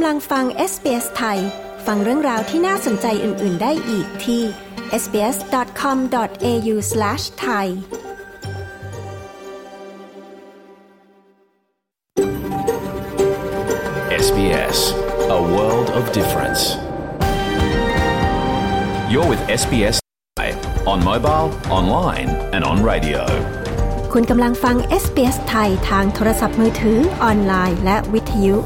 กำลังฟัง SBS ไทย ฟังเรื่องราวที่น่าสนใจอื่น ๆ ได้อีกที่ sbs.com.au/thai SBS A world of difference You're with SBS Thai on mobile, online and on radio คุณกำลังฟัง SBS ไทยทางโทรศัพท์มือถือ ออนไลน์ และวิทยุ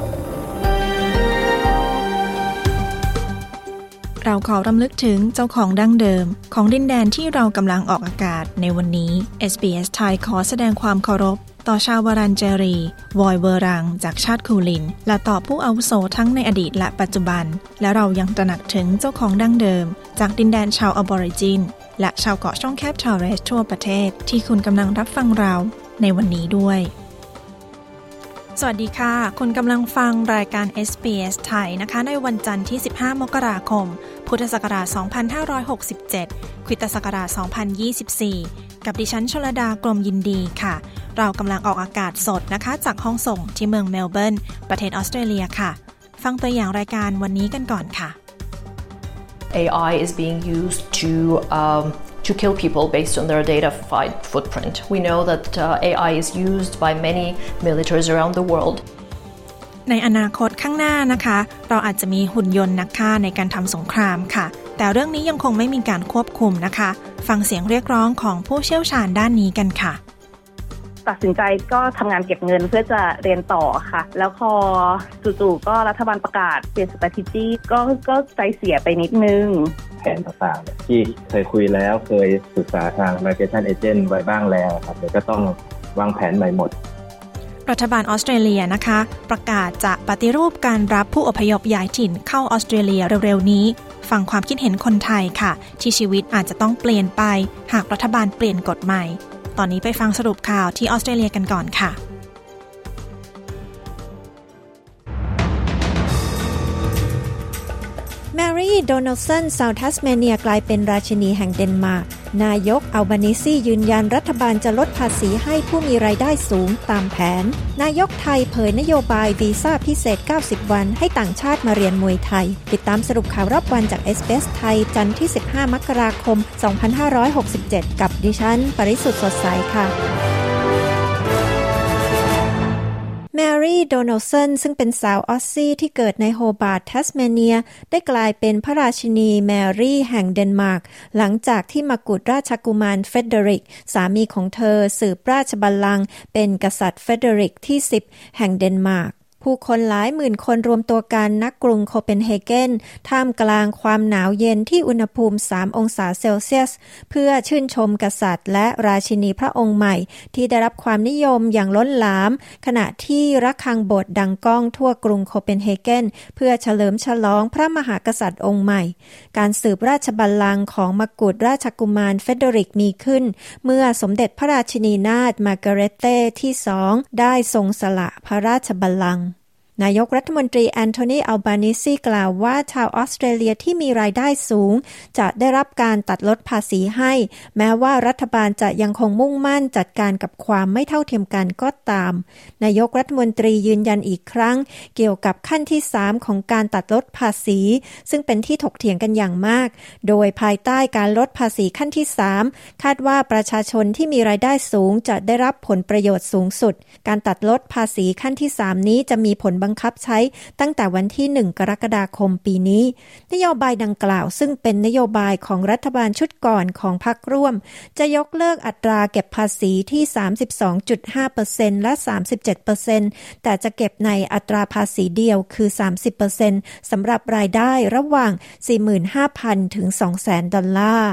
เราขอรำลึกถึงเจ้าของดั้งเดิม ของดินแดนที่เรากำลังออกอากาศในวันนี้ SBS ไทยขอแสดงความเคารพ ต่อชาววรันเจรี วอยเวอรัง จากชาติคูลิน และต่อผู้อาวุโสทั้งในอดีตและปัจจุบัน และเรายังตระหนักถึงเจ้าของดั้งเดิม จากดินแดนชาวอบอริจิน และชาวเกาะช่องแคบทอร์เรสทั่วประเทศ ที่คุณกำลังรับฟังเราในวันนี้ด้วย สวัสดีค่ะ คุณกำลังฟังรายการ SBS ไทยนะคะ ในวันจันทร์ที่ 15 มกราคม พุทธศักราช 2567 คริสตศักราช 2024 กับดิฉันชลดากรมยินดีค่ะ เรากำลังออกอากาศสดนะคะ จากห้องส่งที่เมืองเมลเบิร์น ประเทศออสเตรเลียค่ะ ฟังตัวอย่างรายการวันนี้กันก่อนค่ะ AI is being used to um, to kill people based on their data footprint. We know that uh, AI is used by many militaries around the world. ในอนาคตข้างหน้านะคะ เราอาจจะมีหุ่นยนต์นักฆ่าในการทำสงครามค่ะ แต่เรื่องนี้ยังคงไม่มีการควบคุมนะคะ ฟังเสียงเรียกร้องของผู้เชี่ยวชาญด้านนี้กันค่ะ ตัดสินใจก็ทำงานเก็บเงินเพื่อจะเรียนต่อค่ะ แล้วพอจู่ๆก็รัฐบาลประกาศเปลี่ยน strategy ก็ก็ใจเสียไปนิดนึงแผนต่างๆที่เคยคุยแล้วเคยศึกษาทาง migration agent ไว้บ้างแล้วครับเดี๋ยวก็ต้องวางแผนใหม่หมด รัฐบาลออสเตรเลียนะคะ ประกาศจะปฏิรูปการรับผู้อพยพย้ายถิ่นเข้าออสเตรเลียเร็วๆนี้ ฟังความคิดเห็นคนไทยค่ะ ที่ชีวิตอาจจะต้องเปลี่ยนไป หากรัฐบาลเปลี่ยนกฎใหม่ ตอนนี้ไปฟังสรุปข่าวที่ออสเตรเลียกันก่อนค่ะ แมรี่โดนัลด์สันสาวทัสเมเนียกลายเป็นราชินีแห่งเดนมาร์ก นายกอัลบานิซียืนยันรัฐบาลจะลดภาษีให้ผู้มีรายได้สูงตามแผน นายกไทยเผยนโยบายวีซ่าพิเศษ 90 วันให้ต่างชาติมาเรียนมวยไทย ติดตามสรุปข่าวรอบวันจาก SBS ไทยจันทร์ที่ 15 มกราคม 2567 กับดิฉัน ปริสุทธ์สดใสค่ะ แมรี่โดนัลด์สันซึ่งเป็นสาวออสซี่ที่เกิดในโฮบาร์ตทัสเมเนีย ได้กลายเป็นพระราชินีแมรี่แห่งเดนมาร์ก หลังจากที่มกุฎราชกุมารเฟเดริก สามีของเธอสืบราชบัลลังก์เป็นกษัตริย์เฟเดริกที่ 10 แห่งเดนมาร์ก ผู้คนหลายหมื่นคนรวมตัวกันนักกรุงโคเปนเฮเกนท่ามกลางความหนาวเย็นที่อุณหภูมิ 3 องศาเซลเซียส เพื่อชื่นชมกษัตริย์ และราชินีพระองค์ใหม่ ที่ได้รับความนิยมอย่างล้นหลาม ขณะที่ระฆังโบสถ์ดังก้องทั่วกรุงโคเปนเฮเกนเพื่อเฉลิมฉลองพระมหากษัตริย์องค์ใหม่ การสืบราชบัลลังก์ของมกุฎราชกุมารเฟเดริกมีขึ้น เมื่อสมเด็จพระราชินีนาถมาร์กาเรตเต้ที่สองได้ทรงสละพระราชบัลลังก์ นายกรัฐมนตรีแอนโทนี อัลบานิซีกล่าวว่าชาวออสเตรเลียที่มีรายได้สูง จะได้รับการตัดลดภาษีให้ แม้ว่ารัฐบาลจะยังคงมุ่งมั่นจัดการกับความไม่เท่าเทียมกันก็ตาม นายกรัฐมนตรียืนยันอีกครั้ง เกี่ยวกับขั้นที่ 3 ของการตัดลดภาษี ซึ่งเป็นที่ถกเถียงกันอย่างมาก โดยภายใต้การลดภาษีขั้นที่ 3 คาดว่าประชาชนที่มีรายได้สูงจะได้รับผลประโยชน์สูงสุด การตัดลดภาษีขั้นที่ 3 นี้จะมีผลบังคับใช้ตั้งแต่วันที่ 1 กรกฎาคมปีนี้ นโยบายดังกล่าวซึ่งเป็นนโยบายของรัฐบาลชุดก่อนของพรรคร่วม จะยกเลิกอัตราเก็บภาษีที่ 32.5%และ 37%แต่จะเก็บในอัตราภาษีเดียวคือ 30%สำหรับรายได้ระหว่าง 45,000 ถึง 200,000 ดอลลาร์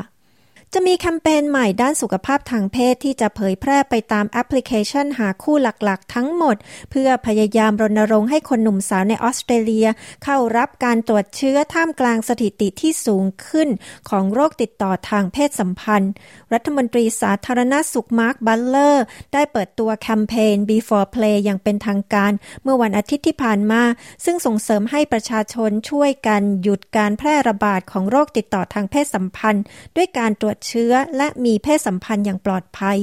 จะมีแคมเปญใหม่ด้านสุขภาพทางเพศที่จะเผยแพร่ไปตามแอปพลิเคชันหาคู่หลักๆ ทั้งหมด เพื่อพยายามรณรงค์ให้คนหนุ่มสาวในออสเตรเลีย เข้ารับการตรวจเชื้อท่ามกลางสถิติที่สูงขึ้น ของโรคติดต่อทางเพศสัมพันธ์ รัฐมนตรีสาธารณสุขมาร์คบัตเลอร์ได้เปิดตัวแคมเปญ Before Play อย่างเป็นทางการ เมื่อวันอาทิตย์ที่ผ่านมา ซึ่งส่งเสริมให้ประชาชนช่วยกันหยุดการแพร่ระบาดของโรคติดต่อทางเพศสัมพันธ์ ด้วยการตรวจเชื้อ และมีเพศสัมพันธ์อย่างปลอดภัย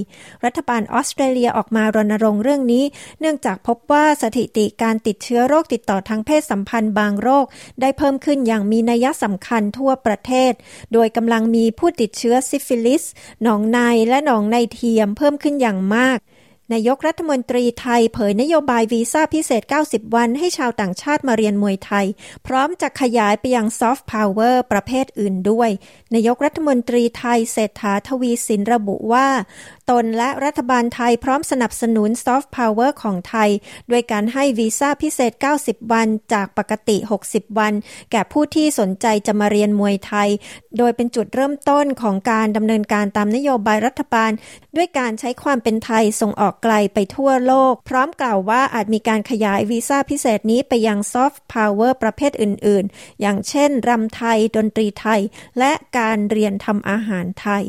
รัฐบาลออสเตรเลียออกมารณรงค์เรื่องนี้ เนื่องจากพบว่าสถิติการติดเชื้อโรคติดต่อทางเพศสัมพันธ์บางโรค ได้เพิ่มขึ้นอย่างมีนัยสำคัญทั่วประเทศ โดยกำลังมีผู้ติดเชื้อซิฟิลิส หนองในและหนองในเทียมเพิ่มขึ้นอย่างมาก นายกรัฐมนตรีไทยเผยนโยบายวีซ่าพิเศษ 90 วันให้ชาวต่างชาติมาเรียนมวยไทย พร้อมจะขยายไปยังซอฟต์พาวเวอร์ประเภทอื่นด้วย นายกรัฐมนตรีไทยเศรษฐาทวีสินระบุว่า ตนและรัฐบาลไทยพร้อมสนับสนุนซอฟต์พาวเวอร์ของไทย ด้วยการให้วีซ่าพิเศษ 90 วันจากปกติ 60 วัน แก่ผู้ที่สนใจจะมาเรียนมวยไทย โดยเป็นจุดเริ่มต้นของการดำเนินการตามนโยบายรัฐบาล ด้วยการใช้ความเป็นไทยส่งออกไกลไปทั่วโลก พร้อมกล่าวว่าอาจมีการขยายวีซ่าพิเศษนี้ไปยังซอฟต์พาวเวอร์ประเภทอื่น ๆ อย่างเช่นรำไทย ดนตรีไทย และการเรียนทำอาหารไทย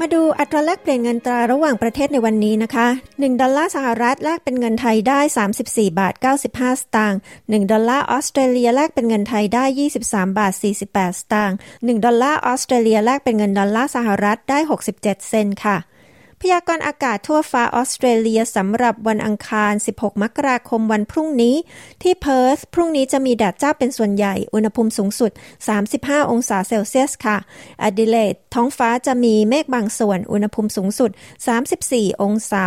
มาดูอัตราแลกเปลี่ยนเงินตราระหว่างประเทศในวันนี้นะคะ 1 ดอลลาร์สหรัฐแลกเป็นเงินไทยได้ 34 บาท 95 สตางค์ 1 ดอลลาร์ออสเตรเลียแลกเป็นเงินไทยได้ 23 บาท 48 สตางค์ 1 ดอลลาร์ออสเตรเลียแลกเป็นเงินดอลลาร์สหรัฐได้ 67 เซนต์ค่ะ พยากรณ์อากาศทั่วฟ้าออสเตรเลียสำหรับวันอังคาร 16 มกราคมวันพรุ่งนี้ ที่เพิร์ธพรุ่งนี้จะมีแดดจ้าเป็นส่วนใหญ่ อุณหภูมิสูงสุด 35 องศาเซลเซียสค่ะอดิเลดท้องฟ้าจะมีเมฆบางส่วน อุณหภูมิสูงสุด 34 องศา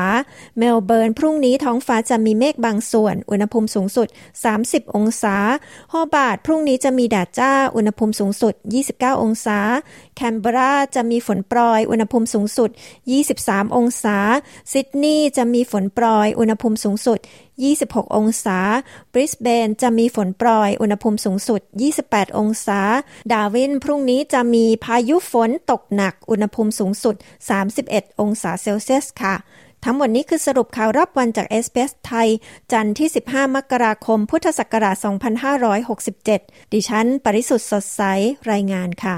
เมลเบิร์นพรุ่งนี้ท้องฟ้าจะมีเมฆบางส่วน อุณหภูมิสูงสุด 30 องศา โฮบาร์ตพรุ่งนี้จะมีแดดจ้า อุณหภูมิสูงสุด 29 องศา แคนเบราจะมีฝนโปรยอุณหภูมิสูงสุด 23 องศา ซิดนีย์จะมีฝนโปรยอุณหภูมิสูงสุด 26 องศา บริสเบนจะมีฝนโปรยอุณหภูมิสูงสุด 28 องศา ดาวินพรุ่งนี้จะมีพายุฝนตกหนัก อุณหภูมิสูงสุด 31 องศาเซลเซียสค่ะทั้งหมดนี้คือสรุปข่าวรอบวันจากเอสเปสไทย จันทร์ที่ 15 มกราคม พุทธศักราช 2567 ดิฉัน ปริสุทธ์สดใส รายงานค่ะ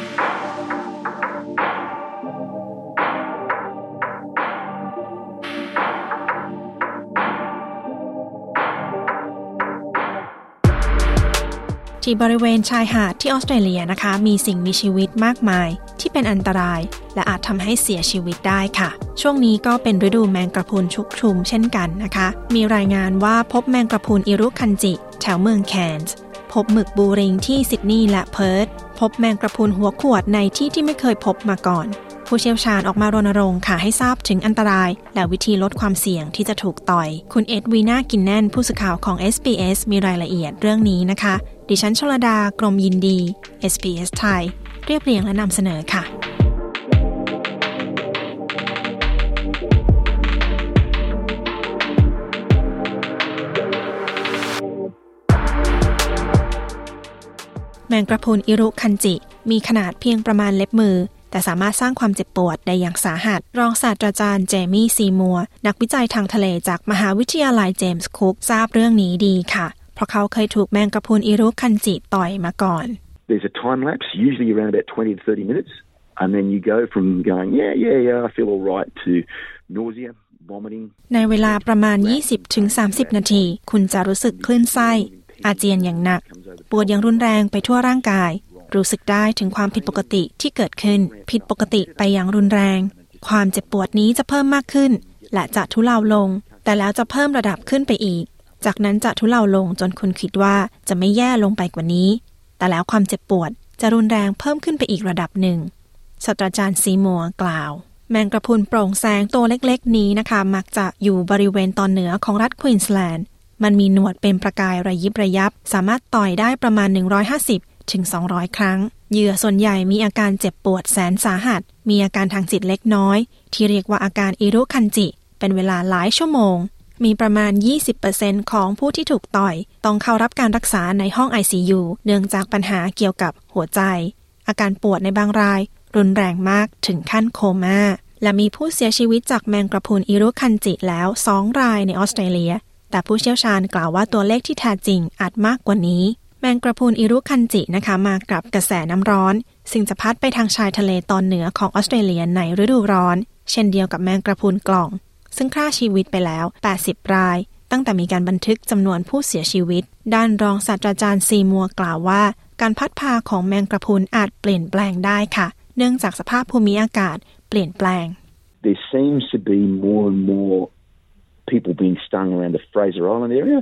ที่บริเวณชายหาดที่ออสเตรเลียนะคะ มีสิ่งมีชีวิตมากมาย ที่เป็นอันตราย และอาจทำให้เสียชีวิตได้ค่ะ ช่วงนี้ก็เป็นฤดูแมงกระพุนชุกชุมเช่นกันนะคะ มีรายงานว่าพบแมงกระพุนอิรุคันจิ แถวเมืองแคนส์พบหมึกบูริงที่ซิดนีย์และเพิร์ธพบแมงกระพุนหัวขวดในที่ที่ไม่เคยพบมาก่อน ผู้เชี่ยวชาญออกมารณรงค์ค่ะให้ทราบถึงอันตราย และวิธีลดความเสี่ยงที่จะถูกต่อย คุณเอ็ดวีนากินแนนผู้สื่อข่าวของ SBS มีรายละเอียดเรื่องนี้นะคะ ดิฉันชลดากรมยินดี SBS ไทย เรียบเรียงและนำเสนอค่ะ แมงกระพุนอิรุคันจิ มีขนาดเพียงประมาณเล็บมือแต่สามารถสร้างความเจ็บปวดได้อย่างสาหัส รองศาสตราจารย์เจมี่ซีมัว นักวิจัยทางทะเลจากมหาวิทยาลัยเจมส์คุกทราบเรื่องนี้ดีค่ะ ราะเขาเคยถูกแมงกระพุนอิรุคันจิต่อยมาก่อน There's a time lapse, usually around about 20 to 30 minutes, and then you go from going, yeah, yeah, yeah, I feel all right, to nausea, vomiting. ในเวลาประมาณ 20-30 นาที คุณจะรู้สึกคลื่นไส้ อาเจียนอย่างหนัก ปวดอย่างรุนแรงไปทั่วร่างกาย รู้สึกได้ถึงความผิดปกติที่เกิดขึ้น ผิดปกติไปอย่างรุนแรง ความเจ็บปวดนี้จะเพิ่มมากขึ้น และจะทุเลาลง แต่แล้วจะเพิ่มระดับขึ้นไปอีก จากนั้นจะทุเลาลงจนคุณคิดว่าจะไม่แย่ลงไปกว่านี้ แต่แล้วความเจ็บปวดจะรุนแรงเพิ่มขึ้นไปอีกระดับหนึ่งศาสตราจารย์ซีมัวกล่าว แมงกระพุนโปร่งแสงตัวเล็กๆ นี้นะคะ มักจะอยู่บริเวณตอนเหนือของรัฐควีนสแลนด์ มันมีหนวดเป็นประกายระยิบระยับ สามารถต่อยได้ประมาณ 150 ถึง 200 ครั้ง เหยื่อส่วนใหญ่มีอาการเจ็บปวดแสนสาหัส มีอาการทางจิตเล็กน้อย ที่เรียกว่าอาการอิรุคันจิ เป็นเวลาหลายชั่วโมง มีประมาณ 20%ของผู้ที่ถูกต่อย ต้องเข้ารับการรักษาในห้อง ICU เนื่องจากปัญหาเกี่ยวกับหัวใจ อาการปวดในบางราย รุนแรงมากถึงขั้นโคมา่า และมีผู้เสียชีวิตจากแมงกระพุนอิรุคันจิแล้ว 2 รายในออสเตรเลีย แต่ผู้เชี่ยวชาญกล่าวว่าตัวเลขที่แท้จริงอาจมากกว่านี้แมงกระพุนอิรุคันจินะคะมากับกระแสน้ำร้อน ซึ่งจะพัดไปทางชายทะเลตอนเหนือของออสเตรเลียในฤดูร้อน เช่นเดียวกับแมงกระพุนกล่อง ซึ่งฆ่าชีวิตไปแล้ว 80 ราย ตั้งแต่มีการบันทึกจำนวนผู้เสียชีวิต ด้านรองศาสตราจารย์ซีมัวกล่าวว่า การพัดพาของแมงกระพุนอาจเปลี่ยนแปลงได้ค่ะ เนื่องจากสภาพภูมิอากาศเปลี่ยนแปลง There seems to be more and more people being stung around the Fraser Island area,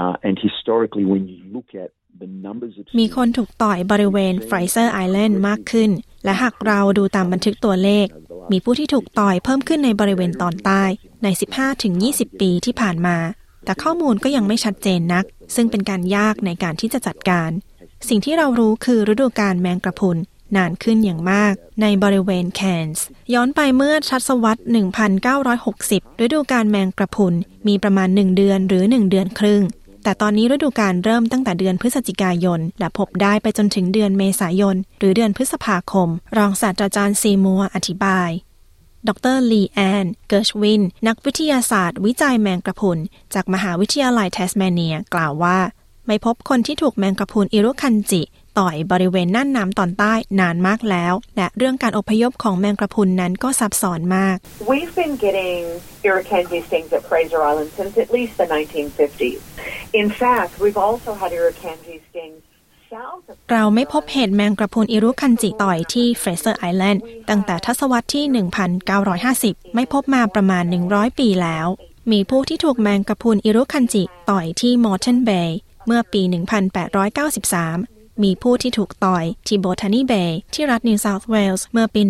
uh, and historically, when you look at the numbers of มีคนถูกต่อยบริเวณไฟเซอร์ไอแลนด์มากขึ้น และหากเราดูตามบันทึกตัวเลข มีผู้ที่ถูกต่อยเพิ่มขึ้นในบริเวณตอนใต้ใน 15-20 ปีที่ผ่านมา แต่ข้อมูลก็ยังไม่ชัดเจนนัก ซึ่งเป็นการยากในการที่จะจัดการ สิ่งที่เรารู้คือฤดูกาลแมงกระพุนนานขึ้นอย่างมากในบริเวณแคนส์ย้อนไปเมื่อทศวรรษ 1960 ฤดูกาลแมงกะพรุนมีประมาณ 1 เดือนหรือ 1 เดือนครึ่ง แต่ตอนนี้ฤดูกาลเริ่มตั้งแต่เดือนพฤศจิกายน และพบได้ไปจนถึงเดือนเมษายน หรือเดือนพฤษภาคม รองศาสตราจารย์ซีมัวอธิบาย ดรลีแอนเกิร์ชวิน นักวิทยาศาสตร์ วิจัยแมงกะพรุน จากมหาวิทยาลัยทัสเมเนีย กล่าวว่า ไม่พบคนที่ถูกแมงกะพรุนอิรุคันจิ ต่อยบริเวณน่านน้ำตอนใต้นานมากแล้ว และเรื่องการอพยพของแมงกะพรุนนั้นก็ซับซ้อนมาก We've been getting irukandji stings at Fraser Island since at least the 1950s. เราไม่พบเหตุแมงกะพรุนอิรุคันจิต่อยที่เฟรเซอร์ไอแลนด์ตั้งแต่ทศวรรษที่ 1950 ไม่พบมาประมาณ 100 ปีแล้ว มีผู้ที่ถูกแมงกะพรุนอิรุคันจิต่อยที่มอร์เทนเบย์เมื่อปี 1893 มีผู้ที่ถูกต่อยที่โบทานีเบย์ที่รัฐนิวเซาท์เวลส์เมื่อปี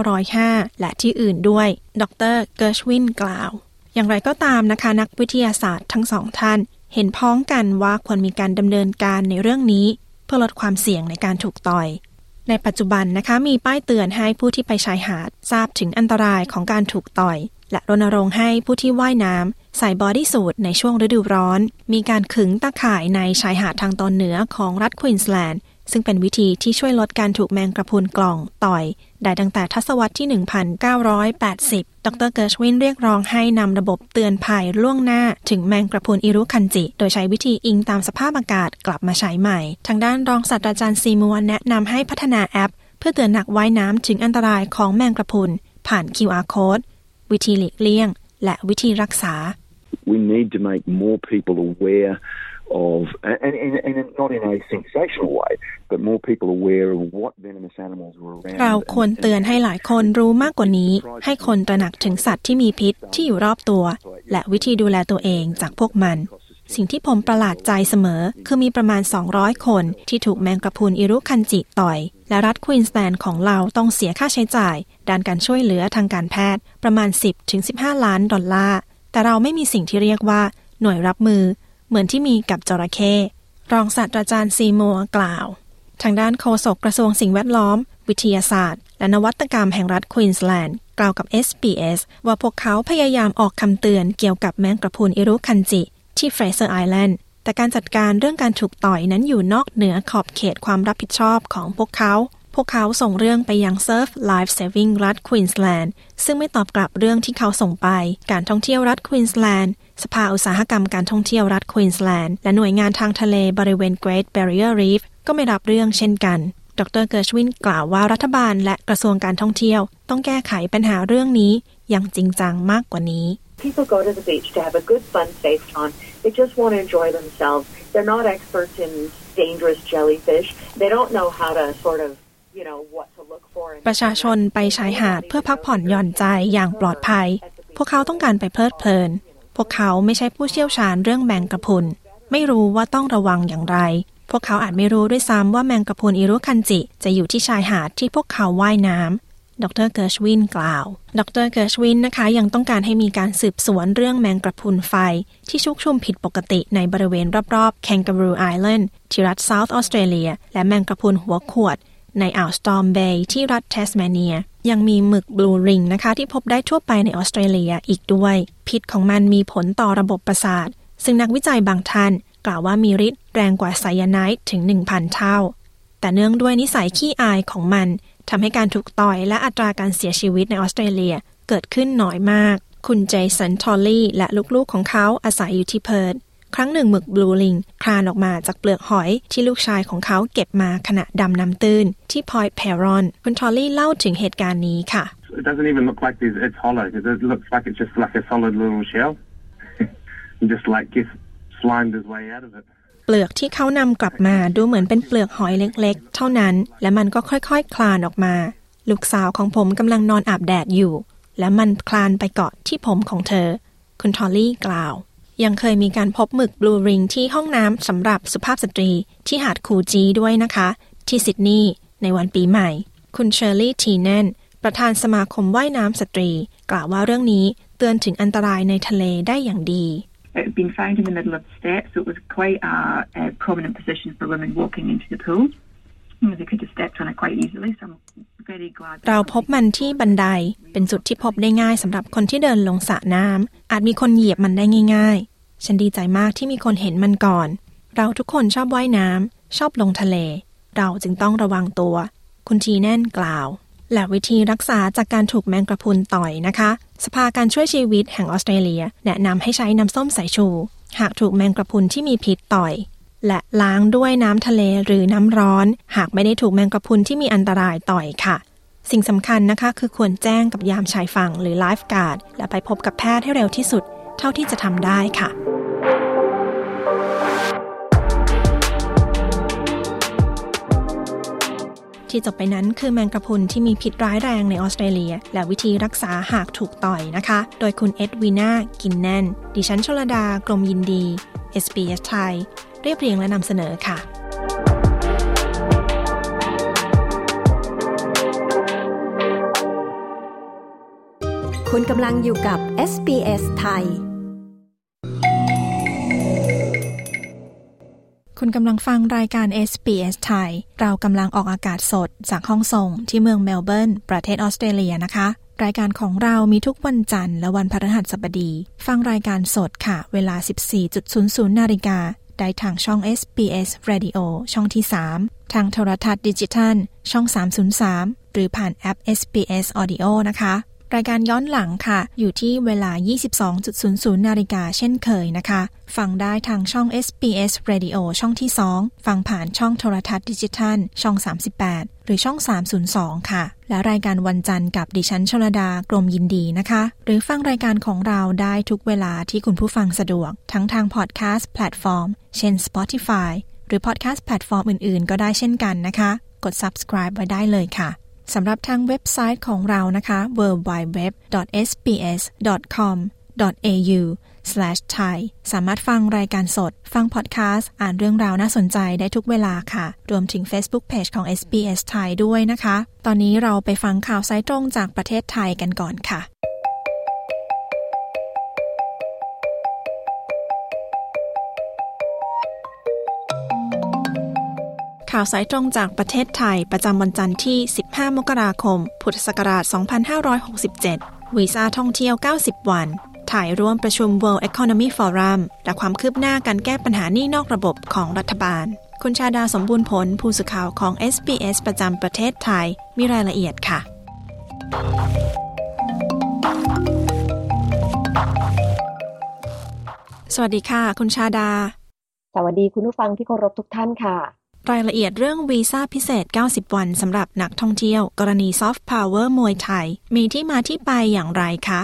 1905 และที่อื่นด้วย ดรเกิร์ชวินกล่าว อย่างไรก็ตามนะคะนักวิทยาศาสตร์ทั้งสองท่าน เห็นพ้องกันว่าควรมีการดำเนินการในเรื่องนี้ เพื่อลดความเสี่ยงในการถูกต่อย ในปัจจุบันนะคะมีป้ายเตือนให้ผู้ที่ไปชายหาด ทราบถึงอันตรายของการถูกต่อย และรณรงค์ให้ผู้ที่ว่ายน้ำใส่ bodysuit ในช่วงฤดูร้อน มีการขึงตาข่ายในชายหาดทางตอนเหนือของรัฐควีนสแลนด์ ซึ่งเป็นวิธีที่ช่วยลดการถูกแมงกะพรุนกล่องต่อย ได้ตั้งแต่ทศวรรษที่ 1980 ดรเกิร์ชวินเรียกร้องให้นำระบบเตือนภัยล่วงหน้าถึงแมงกะพรุนอิรุคันจิ โดยใช้วิธีอิงตามสภาพอากาศกลับมาใช้ใหม่ ทางด้านรองศาสตราจารย์ซีมัวแนะนำให้พัฒนาแอป เพื่อเตือนนักว่ายน้ำถึงอันตรายของแมงกระพุนผ่าน QR code วิธีหลีกเลี่ยง และวิธีรักษา we need to make more people aware of, and, and, and not in a sensational way, but more people aware of what venomous animals are around. เราควรเตือนให้หลายคนรู้มากกว่านี้ ให้คนตระหนักถึงสัตว์ที่มีพิษที่อยู่รอบตัว และวิธีดูแลตัวเองจากพวกมัน สิ่งที่ผมประหลาดใจเสมอ คือมีประมาณ 200 คนที่ถูกแมงกะพรุนอิรุคันจิต่อย และรัฐควีนสแลนด์ของเราต้องเสียค่าใช้จ่าย ด้านการช่วยเหลือทางการแพทย์ประมาณ 10-15 ล้านดอลลาร์ แต่เราไม่มีสิ่งที่เรียกว่า หน่วยรับมือ เหมือนที่มีกับจระเข้รองศาสตราจารย์ซีมัวกล่าว ทางด้านโฆษกกระทรวงสิ่งแวดล้อม วิทยาศาสตร์ และนวัตกรรมแห่งรัฐควีนสแลนด์กล่าวกับ SBS ว่าพวกเขาพยายามออกคำเตือนเกี่ยวกับแมงกะพรุนอิรุคันจิ ที่เฟรเซอร์ไอแลนด์แต่การจัดการเรื่องการถูกต่อยนั้นอยู่นอกเหนือขอบเขตความรับผิดชอบของพวกเขา พวกเขาส่งเรื่องไปยัง Surf Life Saving รัฐควีนสแลนด์ซึ่งไม่ตอบกลับเรื่องที่เขาส่งไป การท่องเที่ยวรัฐควีนสแลนด์สภาอุตสาหกรรมการท่องเที่ยวรัฐควีนสแลนด์และหน่วยงานทางทะเลบริเวณ Great Barrier Reef ก็ไม่รับเรื่องเช่นกัน ดรเกิร์ชวินกล่าวว่ารัฐบาลและกระทรวงการท่องเที่ยว ต้องแก้ไขปัญหาเรื่องนี้อย่างจริงจังมากกว่านี้ People go to the beach to have a good, fun, safe time. They just want to enjoy themselves. They're not experts in dangerous jellyfish. They don't know how to sort of, you know, what to look for. ประชาชนไปชายหาดเพื่อพักผ่อนหย่อนใจอย่างปลอดภัย พวกเขาต้องการไปเพลิดเพลิน พวกเขาไม่ใช่ผู้เชี่ยวชาญเรื่องแมงกะพรุน ไม่รู้ว่าต้องระวังอย่างไร พวกเขาอาจไม่รู้ด้วยซ้ำว่าแมงกะพรุนอิรุคันจิจะอยู่ที่ชายหาดที่พวกเขาว่ายน้ำดรเกิร์ชวินกล่าว ดรเกิร์ชวินนะคะ ยังต้องการให้มีการสืบสวนเรื่องแมงกะพรุนไฟ ที่ชุกชุมผิดปกติในบริเวณรอบๆ Kangaroo Island ที่รัฐ South Australia และแมงกะพรุนหัวขวด ในอ่าว Storm Bay ที่รัฐแทสเมเนีย ยังมีหมึก blue ring นะคะที่พบได้ทั่วไปในออสเตรเลียอีกด้วย พิษของมันมีผลต่อระบบประสาท ซึ่งนักวิจัยบางท่าน กล่าวว่ามีฤทธิ์แรงกว่าไซยาไนด์ถึง 1,000 เท่า แต่เนื่องด้วยนิสัยขี้อายของมันทำให้การถูกต่อยและอัตราการเสียชีวิตในออสเตรเลียเกิดขึ้นน้อยมาก คุณเจสันทอลลี่และลูกๆของเขาอาศัยอยู่ที่เพิร์ท ครั้งหนึ่งหมึก blue ring คลานออกมาจากเปลือกหอยที่ลูกชายของเขาเก็บมาขณะดำน้ำตื้น ที่พอยต์เพรอนคุณทอลลี่เล่าถึงเหตุการณ์นี้ค่ะ It doesn't even look like it's hollow because it looks like it's just like a solid little shell. just like gets slimed his way out of it. เปลือกที่เขานำกลับมาดูเหมือนเป็นเปลือกหอยเล็กๆ เท่านั้น และมันก็ค่อยๆ คลานออกมา ลูกสาวของผมกำลังนอนอาบแดดอยู่ และมันคลานไปเกาะที่ผมของเธอ คุณทอลลี่กล่าว ยังเคยมีการพบหมึก blue ring ที่ห้องน้ำสำหรับสุภาพสตรีที่หาดคูจีด้วยนะคะ ที่ซิดนีย์ในวันปีใหม่ คุณเชอร์รี่ทีแนนประธานสมาคมว่ายน้ำสตรี กล่าวว่าเรื่องนี้เตือนถึงอันตรายในทะเลได้อย่างดี It had been found in the middle of the steps, so it was quite a, a prominent position for women walking into the pool. เราพบมันที่บันไดเป็นจุดที่พบได้ง่ายสำหรับคนที่เดินลงสระน้ำอาจมีคนเหยียบมันได้ง่าย ๆ ฉันดีใจมากที่มีคนเห็นมันก่อน เราทุกคนชอบว่ายน้ำชอบลงทะเล เราจึงต้องระวังตัว คุณทีแน่นกล่าว และวิธีรักษาจากการถูกแมงกระพุนต่อยนะคะ สภาการช่วยชีวิตแห่งออสเตรเลีย แนะนำให้ใช้น้ำส้มสายชู หากถูกแมงกระพุนที่มีพิษต่อย และล้างด้วยน้ำทะเลหรือน้ำร้อน หากไม่ได้ถูกแมงกระพุนที่มีอันตรายต่อยค่ะ สิ่งสำคัญนะคะคือควรแจ้งกับยามชายฝั่งหรือไลฟ์การ์ดและไปพบกับแพทย์ให้เร็วที่สุด เท่าที่จะทำได้ค่ะที่จบไปนั้นคือแมงกระพุนที่มีพิษร้ายแรงในออสเตรเลีย และวิธีรักษาหากถูกต่อยนะคะ โดยคุณเอ็ดวีนากินแนนดิฉันชลดากรมยินดี SBS ไทย เรียบเรียงและนำเสนอค่ะคุณกำลังอยู่กับ SBS ไทย คุณกำลังฟังรายการ SBS ไทย เรากำลังออกอากาศสดจากห้องส่งที่เมืองเมลเบิร์น ประเทศออสเตรเลียนะคะ รายการของเรามีทุกวันจันทร์และวันพฤหัสบดี ฟังรายการสดค่ะ เวลา 14.00 นาฬิกา ได้ทางช่อง SBS Radio ช่องที่ 3 ทางโทรทัศน์ดิจิทัล ช่อง 303 หรือผ่านแอป SBS Audio นะคะ รายการย้อนหลังค่ะ อยู่ที่เวลา 22.00 นาฬิกาเช่นเคยนะคะ ฟังได้ทางช่อง SBS Radio ช่องที่ 2 ฟังผ่านช่องโทรทัศน์ดิจิทัล ช่อง 38 หรือช่อง 302 ค่ะ และรายการวันจันทร์กับดิฉันชลดากรมยินดีนะคะ หรือฟังรายการของเราได้ทุกเวลาที่คุณผู้ฟังสะดวก ทั้งทางพอดแคสต์แพลตฟอร์ม เช่น Spotify หรือพอดแคสต์แพลตฟอร์มอื่นๆ ก็ได้เช่นกันนะคะ กด subscribe ไว้ได้เลยค่ะ สำหรับทางเว็บไซต์ของเรานะคะ www.sbs.com.au/thai สามารถฟังรายการสด ฟังพอดแคสต์ อ่านเรื่องราวน่าสนใจได้ทุกเวลาค่ะ รวมถึง Facebook Page ของ SBS ไทยด้วยนะคะ ตอนนี้เราไปฟังข่าวสายตรงจากประเทศไทยกันก่อนค่ะ ข่าวสายตรงจากประเทศไทยประจำวันจันทร์ที่ 15 มกราคม พุทธศักราช 2567 วีซ่าท่องเที่ยว 90 วัน ถ่ายร่วมประชุม World Economy Forum และความคืบหน้าการแก้ปัญหานี้นอกระบบของรัฐบาล คุณชาดาสมบูรณ์ผล ผู้สื่อข่าวของ SBS ประจำประเทศไทย มีรายละเอียดค่ะสวัสดีค่ะ คุณชาดา สวัสดีคุณผู้ฟังที่เคารพทุกท่านค่ะ รายละเอียดเรื่องวีซ่าพิเศษ 90 วันสำหรับนักท่องเที่ยว กรณีซอฟต์พาวเวอร์มวยไทย มีที่มาที่ไปอย่างไรคะ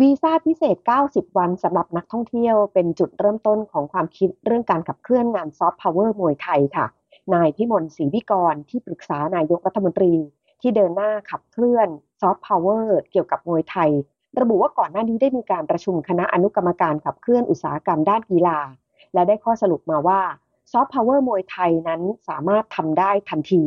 วีซ่าพิเศษ 90 วันสำหรับนักท่องเที่ยว เป็นจุดเริ่มต้นของความคิดเรื่องการขับเคลื่อนงานซอฟต์พาวเวอร์มวยไทยค่ะ นายพิมลศรีวิกรที่ปรึกษานายกรัฐมนตรี ที่เดินหน้าขับเคลื่อนซอฟต์พาวเวอร์เกี่ยวกับมวยไทย ระบุว่าก่อนหน้านี้ได้มีการประชุมคณะอนุกรรมการขับเคลื่อนอุตสาหกรรมด้านกีฬา และได้ข้อสรุปมาว่า ซอฟต์พาวเวอร์มวยไทยนั้นสามารถทำได้ทันที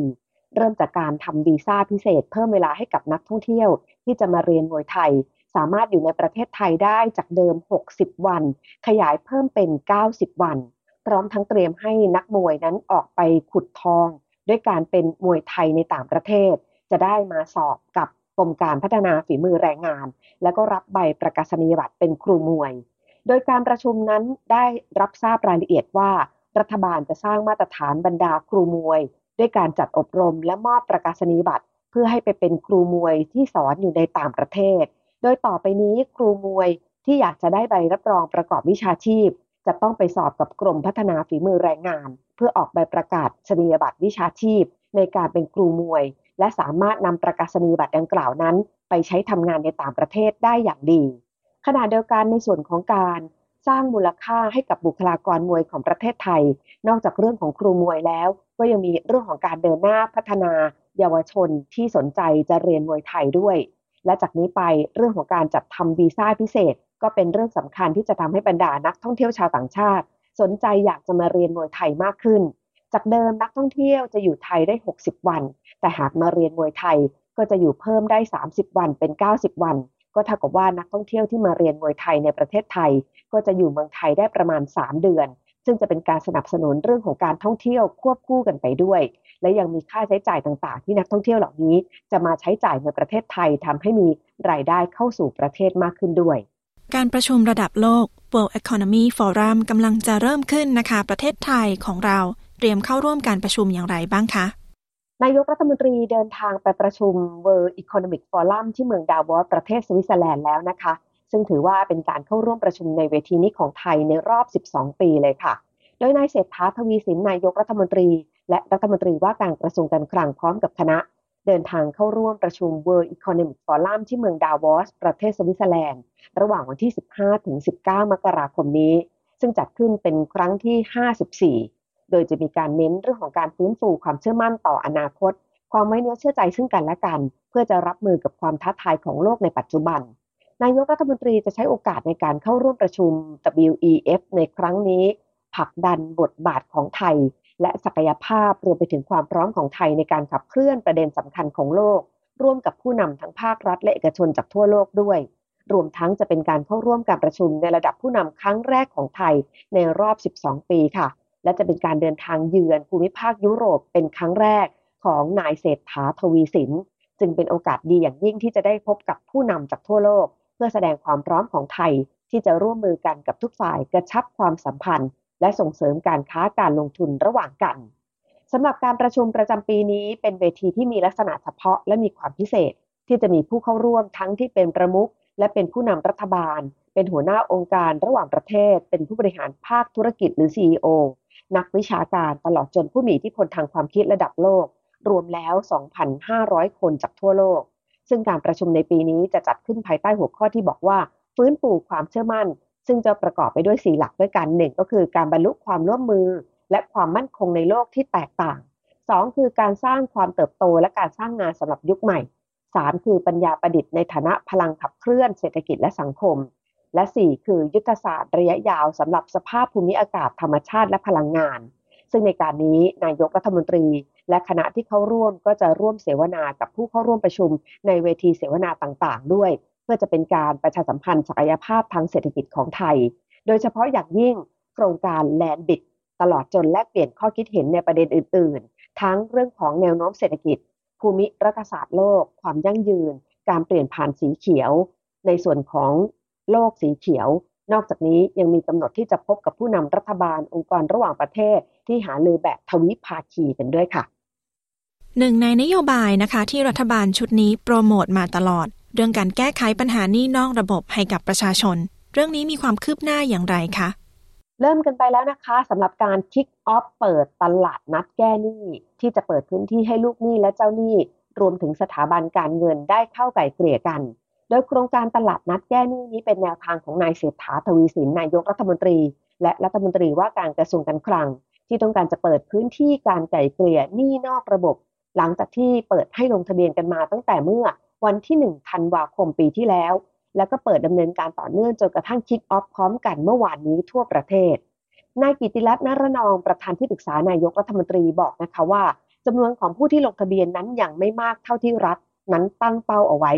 เริ่มจากการทำวีซ่าพิเศษ เพิ่มเวลาให้กับนักท่องเที่ยว ที่จะมาเรียนมวยไทย สามารถอยู่ในประเทศไทยได้จากเดิม 60 วัน ขยายเพิ่มเป็น 90 วัน พร้อมทั้งเตรียมให้นักมวยนั้นออกไปขุดทอง ด้วยการเป็นมวยไทยในต่างประเทศ จะได้มาสอบกับกรมการพัฒนาฝีมือแรงงาน แล้วก็รับใบประกาศนียบัตรเป็นครูมวย โดยการประชุมนั้นได้รับทราบรายละเอียดว่า รัฐบาลจะสร้างมาตรฐานบรรดาครูมวย ด้วยการจัดอบรมและมอบประกาศนียบัตร เพื่อให้ไปเป็นครูมวยที่สอนอยู่ในต่างประเทศ โดยต่อไปนี้ครูมวยที่อยากจะได้ใบรับรองประกอบวิชาชีพ จะต้องไปสอบกับกรมพัฒนาฝีมือแรงงาน เพื่อออกใบประกาศชนียบัตรวิชาชีพ ในการเป็นครูมวย และสามารถนำประกาศนียบัตรดังกล่าวนั้น ไปใช้ทำงานในต่างประเทศได้อย่างดีขณะเดียวกันในส่วนของการ สร้างมูลค่าให้กับบุคลากรมวยของประเทศไทย นอกจากเรื่องของครูมวยแล้ว ก็ยังมีเรื่องของการเดินหน้าพัฒนาเยาวชนที่สนใจจะเรียนมวยไทยด้วย และจากนี้ไปเรื่องของการจัดทำวีซ่าพิเศษ ก็เป็นเรื่องสำคัญที่จะทำให้บรรดานักท่องเที่ยวชาวต่างชาติ สนใจอยากจะมาเรียนมวยไทยมากขึ้น จากเดิมนักท่องเที่ยวจะอยู่ไทยได้ 60 วัน แต่หากมาเรียนมวยไทยก็จะอยู่เพิ่มได้ 30 วันเป็น 90 วัน ก็เท่ากับว่านักท่องเที่ยวที่มาเรียนมวยไทยในประเทศไทย ก็จะอยู่เมืองไทยได้ประมาณ 3 เดือน ซึ่งจะเป็นการสนับสนุนเรื่องของการท่องเที่ยวควบคู่กันไปด้วย และยังมีค่าใช้จ่ายต่างๆ ที่นักท่องเที่ยวเหล่านี้ จะมาใช้จ่ายในประเทศไทยทำให้มีรายได้เข้าสู่ประเทศมากขึ้นด้วย การประชุมระดับโลก World Economic Forum กำลังจะเริ่มขึ้นนะคะ ประเทศไทยของเราเตรียมเข้าร่วมการประชุมอย่างไรบ้างคะ นายกรัฐมนตรีเดินทางไปประชุม World Economic Forum ที่เมืองดาวอสประเทศสวิตเซอร์แลนด์แล้วนะคะ ซึ่งถือว่าเป็นการเข้าร่วมประชุมในเวทีนี้ของไทยในรอบ 12 ปีเลยค่ะ โดยนายเศรษฐาทวีสินนายกรัฐมนตรี และรัฐมนตรีว่าการกระทรวงการคลังพร้อมกับคณะ เดินทางเข้าร่วมประชุม World Economic Forum ที่เมืองดาวอสประเทศสวิตเซอร์แลนด์ระหว่างวันที่ 15-19 มกราคมนี้ ซึ่งจัดขึ้นเป็นครั้งที่ 54 โดยจะมีการเน้นเรื่องของการฟื้นฟูความเชื่อมั่นต่ออนาคต ความไว้เนื้อเชื่อใจซึ่งกันและกัน เพื่อจะรับมือกับความท้าทายของโลกในปัจจุบัน นายกรัฐมนตรีจะใช้โอกาสในการเข้าร่วมประชุม WEF ในครั้งนี้ผลักดันบทบาทของไทย และศักยภาพรวมไปถึงความพร้อมของไทยในการขับเคลื่อนประเด็นสำคัญของโลก ร่วมกับผู้นำทั้งภาครัฐและเอกชนจากทั่วโลกด้วยรวมทั้งจะเป็นการเข้าร่วมการประชุมในระดับผู้นำครั้งแรกของไทยในรอบ 12 ปีค่ะ และจะเป็นการเดินทางเยือนภูมิภาคยุโรปเป็นครั้งแรกของนายเศรษฐาทวีสิน จึงเป็นโอกาสดีอย่างยิ่งที่จะได้พบกับผู้นำจากทั่วโลก เพื่อแสดงความพร้อมของไทย ที่จะร่วมมือกันกับทุกฝ่ายกระชับความสัมพันธ์ และส่งเสริมการค้าการลงทุนระหว่างกันสำหรับการประชุมประจำปีนี้เป็นเวทีที่มีลักษณะเฉพาะและมีความพิเศษ ที่จะมีผู้เข้าร่วมทั้งที่เป็นประมุขและเป็นผู้นำรัฐบาล เป็นหัวหน้าองค์การระหว่างประเทศ เป็นผู้บริหารภาคธุรกิจหรือ CEO นักวิชาการตลอดจนผู้มีอิทธิพลทางความคิดระดับโลก รวมแล้ว 2,500 คนจากทั่วโลก ซึ่งการประชุมในปีนี้จะจัดขึ้นภายใต้หัวข้อที่บอกว่า ฟื้นฟูความเชื่อมั่น ซึ่งจะประกอบไปด้วยสีหลักด้วยกันหนึ่งก็คือการบรรลุความร่วมมือ และความมั่นคงในโลกที่แตกต่าง 2 คือการสร้างความเติบโตและการสร้างงานสำหรับยุคใหม่ 3 คือปัญญาประดิษฐ์ในฐานะพลังขับเคลื่อนเศรษฐกิจและสังคม และ 4 คือยุทธศาสตร์ระยะยาวสำหรับสภาพภูมิอากาศธรรมชาติและพลังงาน ซึ่งในการนี้นายกรัฐมนตรี และคณะที่เข้าร่วมก็จะร่วมเสวนากับผู้เข้าร่วมประชุม ในเวทีเสวนาต่างๆ ด้วย เพื่อจะเป็นการประชาสัมพันธ์ศักยภาพทางเศรษฐกิจของไทย โดยเฉพาะอย่างยิ่งโครงการแลนบิดตลอดจนแลกเปลี่ยนข้อคิดเห็นในประเด็นอื่น ๆ ทั้งเรื่องของแนวโน้มเศรษฐกิจ ภูมิรัฐศาสตร์โลก ความยั่งยืน การเปลี่ยนผ่านสีเขียว ในส่วนของ โลกสีเขียว นอกจากนี้ยังมีกำหนดที่จะพบกับผู้นำรัฐบาลองค์กรระหว่างประเทศ ที่หาลือแบบทวิภาคีกันด้วยค่ะ หนึ่งในนโยบายนะคะ ที่รัฐบาลชุดนี้โปรโมทมาตลอด เรื่องการแก้ไขปัญหานี้นอกระบบให้กับประชาชน เรื่องนี้มีความคืบหน้าอย่างไรคะเริ่มกันไปแล้วนะคะสำหรับการคิกออฟเปิดตลาดนัดแก้หนี้ที่จะเปิดพื้นที่ให้ลูกหนี้และเจ้าหนี้ รวมถึงสถาบันการเงินได้เข้าไก่เกลี่ยกัน โดยโครงการตลาดนัดแก้หนี้นี้เป็นแนวทางของนายเศรษฐาทวีสินนายกรัฐมนตรี และรัฐมนตรีว่าการกระทรวงการคลัง ที่ต้องการจะเปิดพื้นที่การไก่เกลี่ยหนี้นอกระบบ หลังจากที่เปิดให้ลงทะเบียนกันมาตั้งแต่เมื่อวันที่1ธันวาคมปีที่แล้ว แล้วก็เปิดดำเนินการต่อเนื่องจนกระทั่งคิกออฟพร้อมกันเมื่อวานนี้ทั่วประเทศนายกิติรัตน์นรนองประธานที่ปรึกษานายกรัฐมนตรีบอกนะคะว่าจำนวนของผู้ที่ลงทะเบียนนั้นยังไม่มากเท่าที่รัฐนั้นตั้งเป้าเอาไว้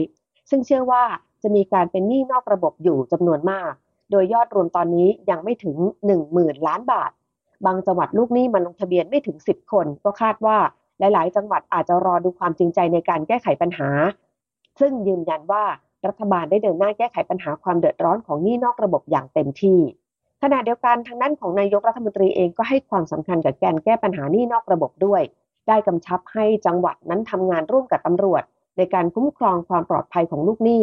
ซึ่งเชื่อว่าจะมีการเป็นหนี้นอกระบบอยู่จำนวนมาก โดยยอดรวมตอนนี้ยังไม่ถึง 1 0,000 ล้านบาท บางจังหวัดลูกหนี้มาลงทะเบียนไม่ถึง 10 คน ก็คาดว่าหลาย ๆ จังหวัดอาจจะรอดูความจริงใจในการแก้ไขปัญหา ซึ่งยืนยันว่ารัฐบาลได้เดินหน้าแก้ไขปัญหาความเดือดร้อนของหนี้นอกระบบอย่างเต็มที่ ขณะเดียวกันทางด้านของนายกรัฐมนตรีเองก็ให้ความสำคัญกับการแก้ปัญหาหนี้นอกระบบด้วย ได้กำชับให้จังหวัดนั้นทำงานร่วมกับตำรวจ ในการคุ้มครองความปลอดภัยของลูกหนี้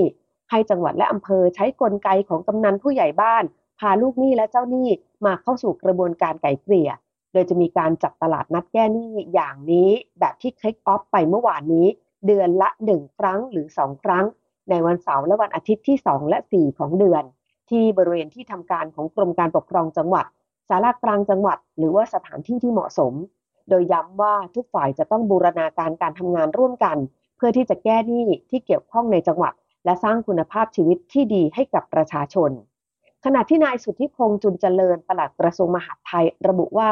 ให้จังหวัดและอำเภอใช้กลไกของกำนันผู้ใหญ่บ้าน พาลูกหนี้และเจ้าหนี้มาเข้าสู่กระบวนการไก่เกลี่ย โดยจะมีการจัดตลาดนัดแก้หนี้อย่างนี้แบบที่คลิกออฟไปเมื่อวานนี้ เดือนละ 1 ครั้งหรือ 2 ครั้ง ในวันเสาร์และวันอาทิตย์ที่ 2 และ 4 ของเดือน ที่บริเวณที่ทำการของกรมการปกครองจังหวัดสารากลางจังหวัด หรือว่าสถานที่ที่เหมาะสม โดยย้ำว่าทุกฝ่ายจะต้องบูรณาการการทำงานร่วมกัน เพื่อที่จะแก้หนี้ที่เกี่ยวข้องในจังหวัด และสร้างคุณภาพชีวิตที่ดีให้กับประชาชน ขณะที่นายสุทธิพงษ์จุนเจริญปลัดกระทรวงมหาดไทย ระบุว่า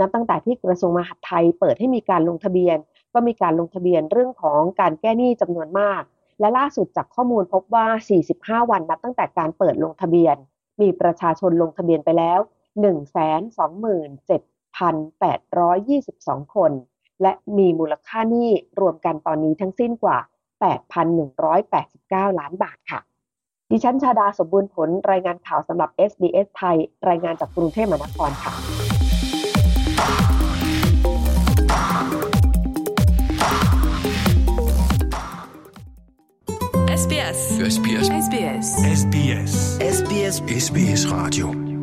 นับตั้งแต่ที่กระทรวงมหาดไทยเปิดให้มีการลงทะเบียน ก็มีการลงทะเบียนเรื่องของการแก้หนี้จำนวนมาก และล่าสุดจากข้อมูลพบว่า 45 วันนับตั้งแต่การเปิดลงทะเบียน มีประชาชนลงทะเบียนไปแล้ว 127,822 คน และมีมูลค่าหนี้รวมกันตอนนี้ทั้งสิ้นกว่า 8,189 ล้านบาทค่ะ ดิฉันชาดาสมบูรณ์ผลรายงานข่าวสำหรับ SBS ไทย รายงานจากกรุงเทพมหานครค่ะ SBS SBS SBS SBS SBS SBS Radio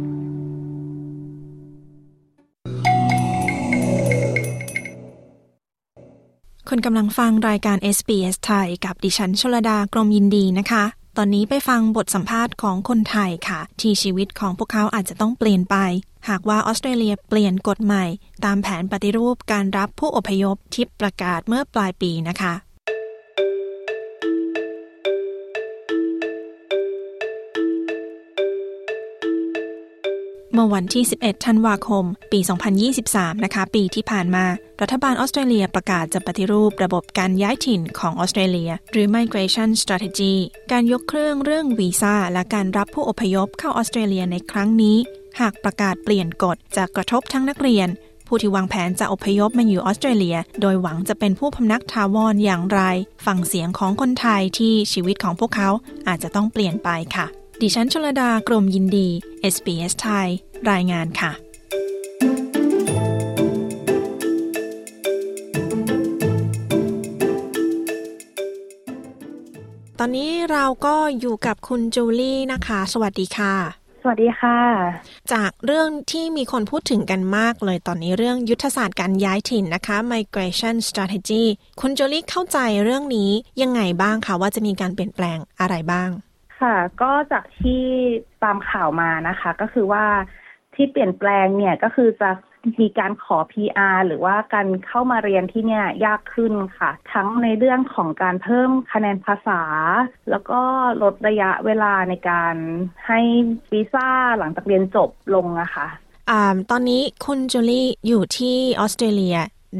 คุณกำลังฟังรายการ SBS ไทยกับดิฉันชลดากรมยินดีนะคะ ตอนนี้ไปฟังบทสัมภาษณ์ของคนไทยค่ะ ที่ชีวิตของพวกเขาอาจจะต้องเปลี่ยนไป หากว่าออสเตรเลียเปลี่ยนกฎใหม่ ตามแผนปฏิรูปการรับผู้อพยพที่ประกาศเมื่อปลายปีนะคะ เมื่อวันที่ 11 ธันวาคม ปี 2023 นะคะ ปีที่ผ่านมา รัฐบาลออสเตรเลียประกาศจะปฏิรูประบบการย้ายถิ่นของออสเตรเลีย หรือ Migration Strategy การยกเครื่องเรื่องวีซ่าและการรับผู้อพยพเข้าออสเตรเลียในครั้งนี้ หากประกาศเปลี่ยนกฎจะกระทบทั้งนักเรียน ผู้ที่วางแผนจะอพยพมาอยู่ออสเตรเลีย โดยหวังจะเป็นผู้พำนักทาวรอย่างไร ฟังเสียงของคนไทยที่ชีวิตของพวกเขาอาจจะต้องเปลี่ยนไปค่ะ ดิฉันชลดากรมยินดี SBS ไทย รายงานค่ะ ตอนนี้เราก็อยู่กับคุณจูลี่นะคะ สวัสดีค่ะ สวัสดีค่ะ จากเรื่องที่มีคนพูดถึงกันมากเลยตอนนี้เรื่องยุทธศาสตร์การย้ายถิ่นนะคะ migration strategy คุณจูลี่เข้าใจเรื่องนี้ยังไงบ้างคะว่าจะมีการเปลี่ยนแปลงอะไรบ้าง ค่ะ ก็จากที่ตามข่าวมานะคะ ก็คือว่าที่เปลี่ยนแปลงเนี่ยก็คือจะมีการขอ PR หรือว่าการเข้ามาเรียนที่เนี่ยยากขึ้นค่ะ ทั้งในเรื่องของการเพิ่มคะแนนภาษา แล้วก็ลดระยะเวลาในการให้วีซ่าหลังจากเรียนจบลงอะคะอ่าตอนนี้คุณจูลี่อยู่ที่ออสเตรเลีย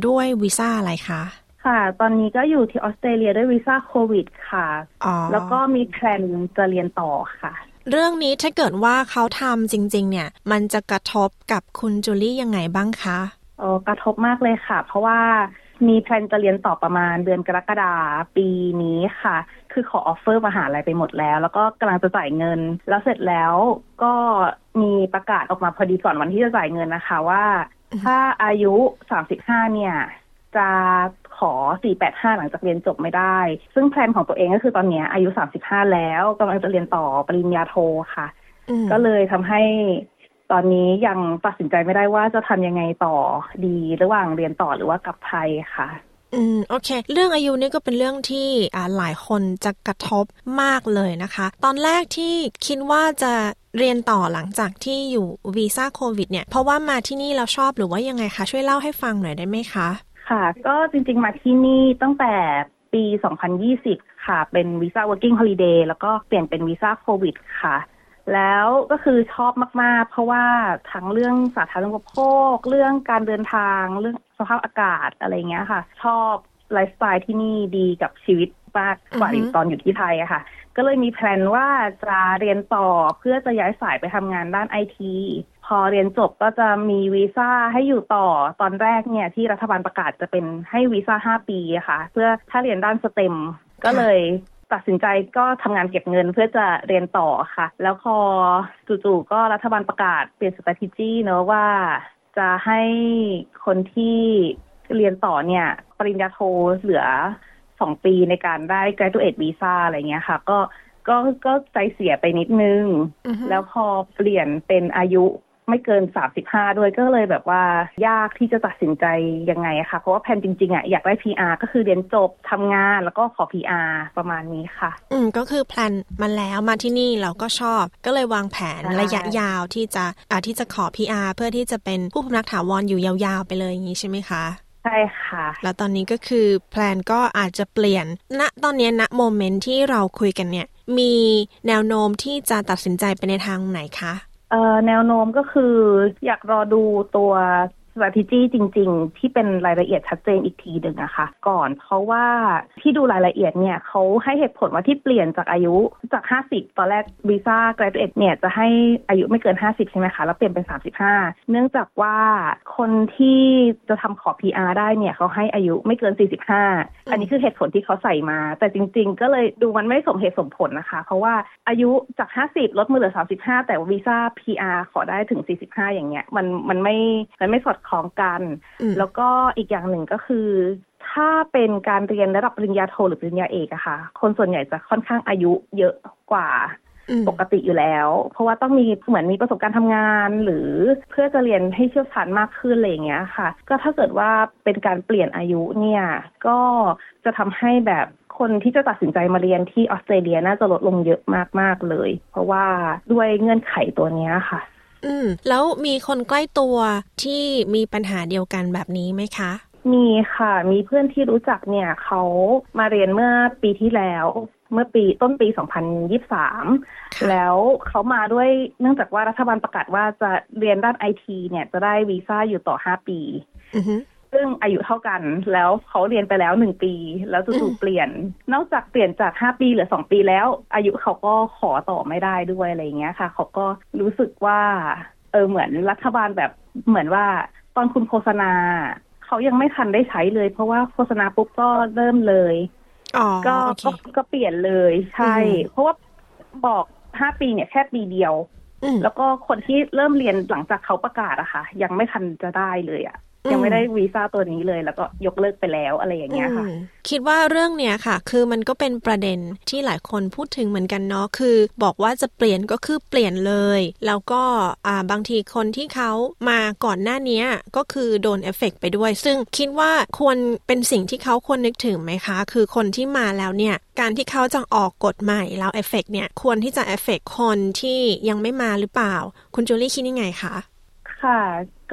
ด้วยวีซ่าอะไรคะ ค่ะ ตอนนี้ก็อยู่ที่ออสเตรเลียด้วยวีซ่าโควิดค่ะอ๋อแล้วก็มี plan จะเรียนต่อค่ะ เรื่องนี้ถ้าเกิดว่าเขาทำจริง ๆ เนี่ย มันจะกระทบกับคุณจูลี่ยังไงบ้างคะเออกระทบมากเลยค่ะ เพราะว่ามี plan จะเรียนต่อประมาณเดือนกรกฎาปีนี้ค่ะ คือขอ offer มหาลัยไปหมดแล้ว แล้วก็กำลังจะจ่ายเงิน แล้วเสร็จแล้วก็มีประกาศออกมาพอดีก่อนวันที่จะจ่ายเงินนะคะว่า ถ้าอายุ35เนี่ย จะ ขอ 485 หลังจากเรียนจบไม่ได้ ซึ่งแพลนของตัวเองก็คือตอนเนี้ยอายุ 35 แล้วกำลังจะเรียนต่อปริญญาโทค่ะอืมก็เลยทำให้ตอนนี้ยังตัดสินใจไม่ได้ว่าจะทำยังไงต่อดีระหว่างเรียนต่อหรือว่ากลับไทยค่ะอืมโอเค เรื่องอายุนี่ก็เป็นเรื่องที่อ่าหลายคนจะกระทบมากเลยนะคะ ตอนแรกที่คิดว่าจะเรียนต่อหลังจากที่อยู่วีซ่าโควิดเนี่ย เพราะว่ามาที่นี่เราชอบหรือว่ายังไงคะ ช่วยเล่าให้ฟังหน่อยได้ไหมคะ ค่ะ ก็จริงๆมาที่นี่ตั้งแต่ปี 2020 ค่ะ เป็นวีซ่า working holiday แล้วก็เปลี่ยนเป็นวีซ่าโควิดค่ะ แล้วก็คือชอบมาก ๆ เพราะว่าทั้งเรื่องสาธารณูปโภค เรื่องการเดินทาง เรื่องสภาพอากาศอะไรเงี้ยค่ะ ชอบไลฟ์สไตล์ที่นี่ดีกับชีวิตมากกว่าอยู่ตอนอยู่ที่ไทยอะค่ะ ก็เลยมีแพลนว่าจะเรียนต่อเพื่อจะย้ายสายไปทำงานด้านไอที อเรียนจบก็จะมีวีซ่าให้อยู่ต่อตอนแรกเนี่ยที่รัฐบาลประกาศจะเป็นให้วีซ่าห้าปีอะค่ะ เพื่อถ้าเรียนด้านสเต็มก็เลยตัดสินใจก็ทำงานเก็บเงินเพื่อจะเรียนต่อค่ะ แล้วพอจู่ๆก็รัฐบาลประกาศเปลี่ยน strategy เนอะว่าจะให้คนที่เรียนต่อเนี่ย ปริญญาโทเหลือสองปีในการได้ graduate visa อะไรเงี้ยค่ะ ก็ก็ก็ใจเสียไปนิดนึง แล้วพอเปลี่ยนเป็นอายุ ไม่เกิน 35 ด้วยก็เลยแบบว่ายากที่จะตัดสินใจยังไงอะค่ะ เพราะว่าแผนจริงๆอะอยากได้ PR ก็คือเรียนจบทำงานแล้วก็ขอ PR ประมาณนี้ค่ะ อืมก็คือแพลนมาแล้วมาที่นี่เราก็ชอบ ก็เลยวางแผนใช่ระยะยาวที่จะอ่าที่จะขอ PR เพื่อที่จะเป็นผู้พำนักถาวรอยู่ยาวๆไปเลยอย่างนี้ใช่ไหมคะใช่ค่ะ แล้วตอนนี้ก็คือ plan ก็อาจจะเปลี่ยนณตอนนี้ณ moment ที่เราคุยกันเนี่ย มีแนวโน้มที่จะตัดสินใจไปในทางไหนคะเอ่อ แนวโน้มก็คืออยากรอดูตัว strategy จริง ๆ ที่เป็นรายละเอียดชัดเจนอีกทีหนึ่งอะค่ะ ก่อนเพราะว่าที่ดูรายละเอียดเนี่ยเขาให้เหตุผลว่าที่เปลี่ยนจากอายุจาก 50 ตอนแรกวีซ่า graduate เนี่ยจะให้อายุไม่เกิน 50 ใช่ไหมคะแล้วเปลี่ยนเป็น 35 เนื่องจากว่าคนที่จะทำขอ PR ได้เนี่ยเขาให้อายุไม่เกิน 45 อันนี้คือเหตุผลที่เขาใส่มา แต่จริง ๆ ก็เลยดูมันไม่สมเหตุสมผลนะคะ เพราะว่าอายุจาก 50 ลดมาเหลือ 35 แต่วีซ่า PR ขอได้ถึง 45 อย่างเงี้ยมันมันไม่มันไม่สอดคล้องกันอืมแล้วก็อีกอย่างหนึ่งก็คือ ถ้าเป็นการเรียนระดับปริญญาโทหรือปริญญาเอกอะค่ะ คนส่วนใหญ่จะค่อนข้างอายุเยอะกว่าอืมปกติอยู่แล้ว เพราะว่าต้องมีเหมือนมีประสบการณ์ทำงาน หรือเพื่อจะเรียนให้เชี่ยวชาญมากขึ้นอะไรอย่างเงี้ยค่ะ ก็ถ้าเกิดว่าเป็นการเปลี่ยนอายุเนี่ย ก็จะทำให้แบบคนที่จะตัดสินใจมาเรียนที่ออสเตรเลียน่าจะลดลงเยอะมากๆเลย เพราะว่าด้วยเงื่อนไขตัวเนี้ยค่ะ อืมแล้วมีคนใกล้ตัวที่มีปัญหาเดียวกันแบบนี้ไหมคะมีค่ะ มีเพื่อนที่รู้จักเนี่ยเขามาเรียนเมื่อปีที่แล้ว เมื่อปีต้นปี 2023 แล้วเขามาด้วยเนื่องจากว่ารัฐบาลประกาศว่าจะเรียนด้านไอทีเนี่ยจะได้วีซ่าอยู่ต่อ 5 ปีอือฮึ ซึ่งอายุเท่ากันแล้วเขาเรียนไปแล้วหนึ่งปี แล้วจู่ๆเปลี่ยน นอกจากเปลี่ยนจากห้าปีเหลือสองปีแล้ว อายุเขาก็ขอต่อไม่ได้ด้วยอะไรอย่างเงี้ยค่ะ เขาก็รู้สึกว่า เออเหมือนรัฐบาลแบบเหมือนว่าตอนคุณโฆษณา เขายังไม่ทันได้ใช้เลย เพราะว่าโฆษณาปุ๊บก็เริ่มเลยอ๋อก็โอเคก็ก็เปลี่ยนเลยใช่อืมเพราะว่าบอกห้าปีเนี่ยแค่ปีเดียวอืมแล้วก็คนที่เริ่มเรียนหลังจากเขาประกาศอะค่ะ ยังไม่ทันจะได้เลยอะอืม ยังไม่ได้วีซ่าตัวนี้เลย แล้วก็ยกเลิกไปแล้วอะไรอย่างเงี้ยค่ะอืมคิดว่าเรื่องเนี้ยค่ะ คือมันก็เป็นประเด็นที่หลายคนพูดถึงเหมือนกันเนาะคือ บอกว่าจะเปลี่ยนก็คือเปลี่ยนเลย แล้วก็อ่าบางทีคนที่เขามาก่อนหน้าเนี้ยก็คือโดนเอฟเฟกต์ไปด้วย ซึ่งคิดว่าควรเป็นสิ่งที่เขาควรนึกถึงไหมคะ คือคนที่มาแล้วเนี่ยการที่เขาจะออกกฎใหม่แล้วเอฟเฟกต์เนี่ยควรที่จะเอฟเฟกต์คนที่ยังไม่มาหรือเปล่า คุณจูลี่คิดยังไงคะ ค่ะ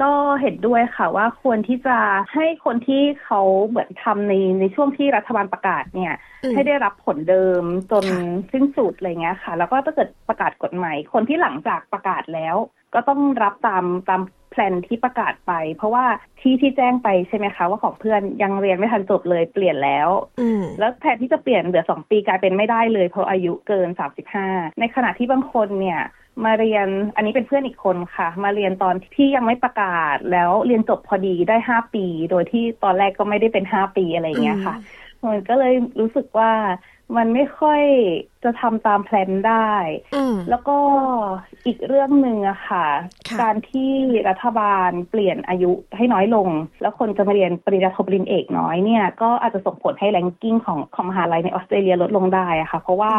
ก็เห็นด้วยค่ะว่าควรที่จะให้คนที่เขาเหมือนทำในในช่วงที่รัฐบาลประกาศเนี่ยอืมให้ได้รับผลเดิมจนค่ะสิ้นสุดอะไรเงี้ยค่ะ แล้วก็ถ้าเกิดประกาศกฎใหม่คนที่หลังจากประกาศแล้ว ก็ต้องรับตามตามแพลนที่ประกาศไป เพราะว่าที่ที่แจ้งไปใช่ไหมคะว่าของเพื่อนยังเรียนไม่ทันจบเลยเปลี่ยนแล้วอืมแล้วแทนที่จะเปลี่ยนเหลือสองปีกลายเป็นไม่ได้เลยเพราะอายุเกินสามสิบห้าในขณะที่บางคนเนี่ย มาเรียนอันนี้เป็นเพื่อนอีกคนค่ะ มาเรียนตอนที่ยังไม่ประกาศแล้วเรียนจบพอดีได้ห้าปี โดยที่ตอนแรกก็ไม่ได้เป็นห้าปีอะไรอย่างเงี้ยค่ะมันก็เลยรู้สึกว่า มันไม่ค่อยจะทำตาม plan ได้อืมแล้วก็อีกเรื่องหนึ่งอะค่ะค่ะ การที่รัฐบาลเปลี่ยนอายุให้น้อยลง แล้วคนจะมาเรียนปริญญาโทปริญญาเอกน้อยเนี่ย ก็อาจจะส่งผลให้ ranking ของของมหาลัยในออสเตรเลียลดลงได้อะค่ะ เพราะว่า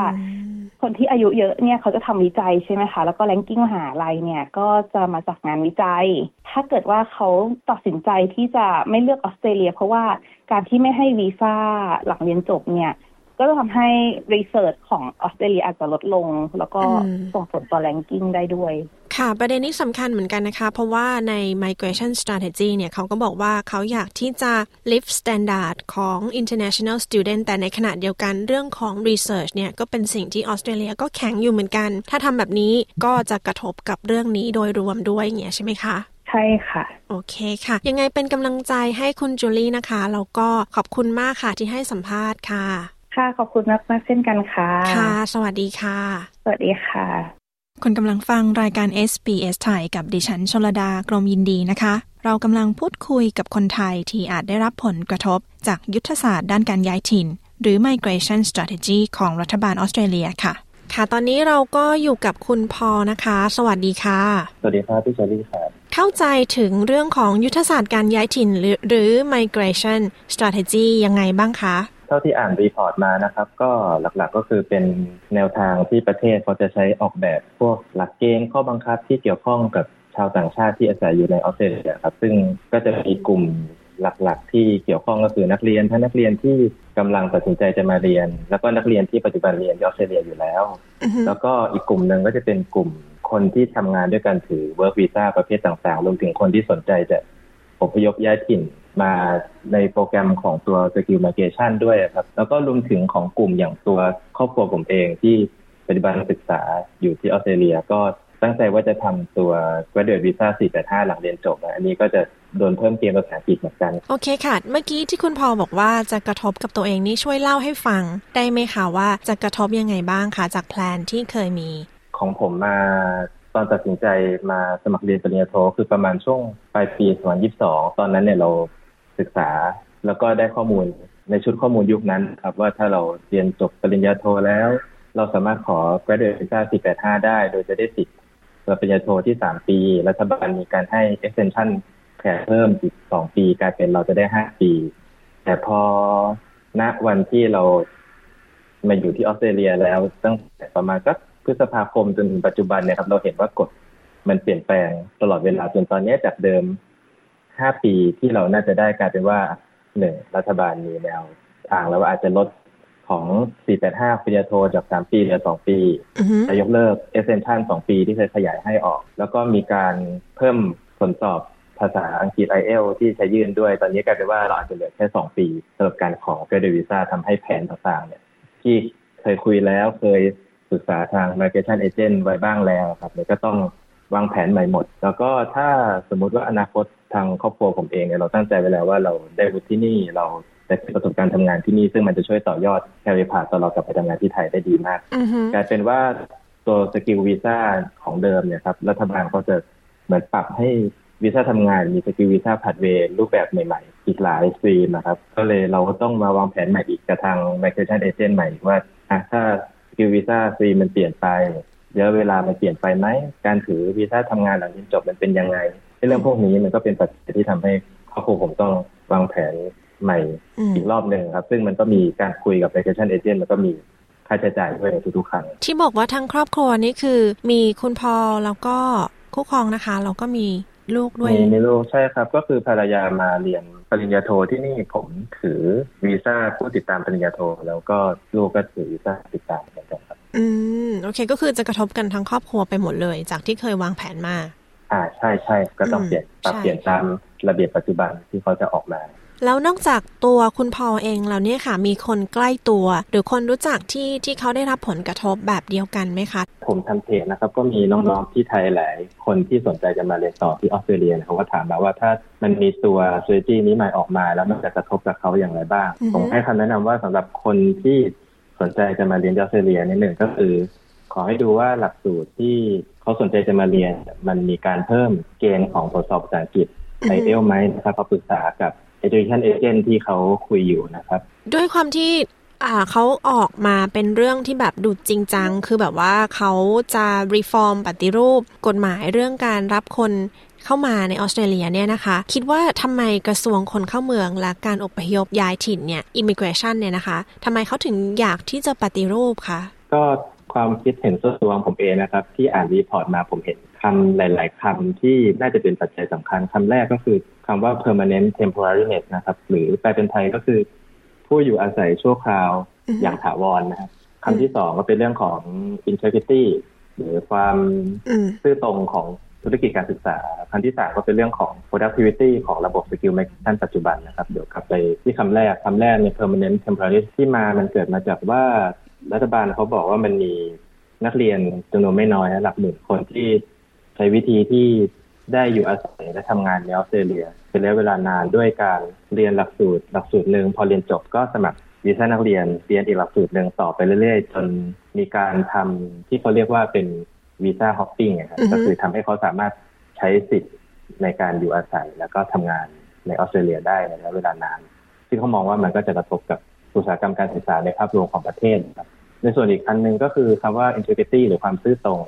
คนที่อายุเยอะเนี่ยเขาจะทำวิจัยใช่ไหมคะ แล้วก็ ranking มหาลัยเนี่ยก็จะมาจากงานวิจัย ถ้าเกิดว่าเขาตัดสินใจที่จะไม่เลือกออสเตรเลีย เพราะว่าการที่ไม่ให้วีซ่าหลังเรียนจบเนี่ย ก็จะทำให้รีเสิร์ชของออสเตรเลียอาจจะลดลง แล้วก็อืมส่งผลต่อแรงกิ้งได้ด้วย ค่ะ ประเด็นนี้สำคัญเหมือนกันนะคะ เพราะว่าใน migration strategy เนี่ยเขาก็บอกว่าเขาอยากที่จะ lift standard ของ international student แต่ในขณะเดียวกันเรื่องของ research เนี่ยก็เป็นสิ่งที่ออสเตรเลียก็แข็งอยู่เหมือนกัน ถ้าทำแบบนี้ก็จะกระทบกับเรื่องนี้โดยรวมด้วยอย่างเงี้ยใช่ไหมคะใช่ค่ะ โอเคค่ะ ยังไงเป็นกำลังใจให้คุณจูลี่นะคะ แล้วก็ขอบคุณมากค่ะที่ให้สัมภาษณ์ค่ะ ค่ะขอบคุณมากมากๆเช่นกันค่ะ ค่ะ สวัสดีค่ะ สวัสดีค่ะ คุณกำลังฟังรายการ SBS ไทยกับดิฉันชลดากรมยินดีนะคะ เรากำลังพูดคุยกับคนไทยที่อาจได้รับผลกระทบ จากยุทธศาสตร์ด้านการย้ายถิ่น หรือ migration strategy ของรัฐบาลออสเตรเลียค่ะ ค่ะ ตอนนี้เราก็อยู่กับคุณพอนะคะ สวัสดีค่ะ สวัสดีครับพี่เชอรี่ครับเข้าใจถึงเรื่องของยุทธศาสตร์การย้ายถิ่นหรือหรือ migration strategy ยังไงบ้างคะ เท่าที่อ่าน report มานะครับ ก็หลักๆก็คือเป็นแนวทางที่ประเทศเขาจะใช้ออกแบบพวกหลักเกณฑ์ข้อบังคับที่เกี่ยวข้องกับชาวต่างชาติที่อาศัยอยู่ในออสเตรเลียครับ ซึ่งก็จะมีกลุ่มหลักๆ ที่เกี่ยวข้องก็คือนักเรียนทั้งนักเรียนที่กำลังตัดสินใจจะมาเรียน แล้วก็นักเรียนที่ปัจจุบันเรียนที่ออสเตรเลียอยู่แล้ว แล้วก็อีกกลุ่มหนึ่งก็จะเป็นกลุ่มคนที่ทำงานด้วยกันถือ work visa ประเภทต่างๆ รวมถึงคนที่สนใจจะอพยพย้ายถิ่น มาในโปรแกรมของตัว skill migration ด้วยครับ แล้วก็รวมถึงของกลุ่มอย่างตัวครอบครัวผมเองที่ปฏิบัติการศึกษาอยู่ที่ออสเตรเลีย ก็ตั้งใจว่าจะทำตัว graduate visa 485 หลังเรียนจบนะอันนี้ก็จะโดนเพิ่มเกณฑ์ภาษาอังกฤษเหมือนกัน โอเคค่ะ เมื่อกี้ที่คุณพอบอกว่าจะกระทบกับตัวเองนี่ช่วยเล่าให้ฟัง ได้ไหมคะว่าจะกระทบยังไงบ้างคะจากแพลนที่เคยมี ของผมมาตอนตัดสินใจมาสมัครเรียนปริญญาโทคือประมาณช่วงปลายปี 2022 ตอนนั้นเนี่ยเรา ศึกษา แล้วก็ได้ข้อมูลในชุดข้อมูลยุคนั้นครับ ว่าถ้าเราเรียนจบปริญญาโทแล้ว เราสามารถขอ graduate visa 485 ได้ โดยจะได้สิทธิ์ปริญญาโทที่ 3 ปี รัฐบาลมีการให้ extension แค่เพิ่มอีก 2 ปีกลายเป็นเราจะได้ 5 ปี แต่พอณวันที่เรามาอยู่ที่ออสเตรเลียแล้วตั้งแต่ประมาณสักพฤษภาคมจนถึงปัจจุบันเนี่ยครับ เราเห็นว่ากฎมันเปลี่ยนแปลงตลอดเวลาจนตอนนี้จากเดิม ห้าปีที่เราน่าจะได้กลายเป็นว่าหนึ่งรัฐบาลมีแนวทางแล้วว่าอาจจะลดของ 485ปริญญาโทจาก 3 ปีเหลือ 2 ปีจะยกเลิก extension 2 ปีที่เคยขยายให้ออก แล้วก็มีการเพิ่มผลสอบภาษาอังกฤษ IEL ที่ใช้ยื่นด้วย ตอนนี้กลายเป็นว่าเราอาจจะเหลือแค่ 2 ปีสำหรับการขอ graduate visa ทำให้แผนต่างๆ เนี่ย ที่เคยคุยแล้วเคยศึกษาทาง migration agent ไว้บ้างแล้วครับเนี่ยก็ต้องวางแผนใหม่หมด แล้วก็ถ้าสมมุติว่าอนาคต ทางครอบครัวผมเองเนี่ยเราตั้งใจไว้แล้วว่าเราได้วุฒิที่นี่เราได้ประสบการณ์ทำงานที่นี่ ซึ่งมันจะช่วยต่อยอดแคริพาตอนเรากลับไปทำงานที่ไทยได้ดีมากกลายเป็นว่าตัว skill visa ของเดิมเนี่ยครับรัฐบาลเขาจะเหมือนปรับให้วีซ่าทำงานมี skill visa pathway รูปแบบใหม่ๆ อีกหลาย stream นะครับ ก็เลยเราก็ต้องมาวางแผนใหม่อีกกับทาง migration agent ใหม่ว่าถ้า skill visa stream มันเปลี่ยนไปเยอะเวลามันเปลี่ยนไปไหม การถือวีซ่าทำงานหลังเรียนจบมันเป็นยังไง เรื่องพวกนี้มันก็เป็นปัจจัยที่ทำให้ครอบครัวผมต้องวางแผนใหม่อีกรอบหนึ่งครับ ซึ่งมันก็มีการคุยกับ application agent มันก็มีค่าใช้จ่ายด้วยในทุกๆครั้งที่บอกว่าทั้งครอบครัวนี่คือ มีคุณพ่อแล้วก็คู่ครองนะคะแล้วก็มีลูกด้วยมีมีลูกใช่ครับ ก็คือภรรยามาเรียนปริญญาโทที่นี่ผมถือวีซ่าผู้ติดตามปริญญาโท แล้วก็ลูกก็ถือวีซ่าติดตามเหมือนกันครับ อืมโอเค ก็คือจะกระทบกันทั้งครอบครัวไปหมดเลย จากที่เคยวางแผนมา อ่าใช่ใช่ก็ต้องเปลี่ยนปรับเปลี่ยนตามระเบียบปัจจุบันที่เขาจะออกมา แล้วนอกจากตัวคุณพอเองแล้วเนี่ยค่ะ มีคนใกล้ตัว หรือคนรู้จักที่ที่เขาได้รับผลกระทบแบบเดียวกันไหมคะ ผมทำเพจนะครับ ก็มีน้องๆที่ไทยหลายคนที่สนใจจะมาเรียนต่อที่ออสเตรเลียเขาก็ถามมาว่าถ้ามันมีตัว s t r a t e g y นี้ใหม่ออกมา แล้วมันจะกระทบกับเขาอย่างไรบ้าง ผมให้คำแนะนำว่าสำหรับคนที่สนใจจะมาเรียนที่ออสเตรเลียนี่หนึ่งก็คือ ขอให้ดูว่าหลักสูตรที่เขาสนใจจะมาเรียน มันมีการเพิ่มเกณฑ์ของทดสอบภาษาอังกฤษไอเอลไหมนะครับเขาปรึกษากับ education agent ที่เขาคุยอยู่นะครับ ด้วยความที่อ่าเขาออกมาเป็นเรื่องที่แบบดูจริงจัง คือแบบว่าเขาจะรีฟอร์มปฏิรูปกฎหมายเรื่องการรับคนเข้ามาในออสเตรเลียเนี่ยนะคะ คิดว่าทำไมกระทรวงคนเข้าเมืองและการอพยพย้ายถิ่นเนี่ย immigration เนี่ยนะคะทำไมเขาถึงอยากที่จะปฏิรูปคะก็ ความคิดเห็นส่วนตัวของผมเองนะครับ ที่อ่าน report มาผมเห็นคำหลาย ๆคำที่น่าจะเป็นปัจจัยสำคัญคำแรกก็คือคำว่า permanent temporariness นะครับ หรือแปลเป็นไทยก็คือ ผู้อยู่อาศัยชั่วคราวอย่างถาวรนะครับคำที่สองก็เป็นเรื่องของ integrity หรือความซื่อตรงของธุรกิจการศึกษาคำที่สามก็เป็นเรื่องของ productivity ของระบบ skill migration ปัจจุบันนะครับ เดี๋ยวกลับไปที่คำแรกคำแรกใน permanent temporary ที่มามันเกิดมาจากว่า รัฐบาลเขาบอกว่ามันมีนักเรียนจำนวนไม่น้อยนะหลักหมื่นคนที่ใช้วิธีที่ได้อยู่อาศัยและทำงานในออสเตรเลีย เป็นระยะเวลานานด้วยการเรียนหลักสูตร หลักสูตรหนึ่งพอเรียนจบก็สมัครวีซ่านักเรียนเรียนอีกหลักสูตรหนึ่งต่อไปเรื่อยๆ จนมีการทำที่เขาเรียกว่าเป็นวีซ่าฮอปปิ้งครับก็คือทำให้เขาสามารถใช้สิทธิ์ในการอยู่อาศัย แล้วก็ทำงานในออสเตรเลียได้ในระยะเวลานาน ซึ่งเขามองว่ามันก็จะกระทบกับ อุตสาหกรรมการศึกษาในภาพรวมของประเทศครับในส่วนอีกอันหนึ่งก็คือคำว่า integrity หรือความซื่อตรง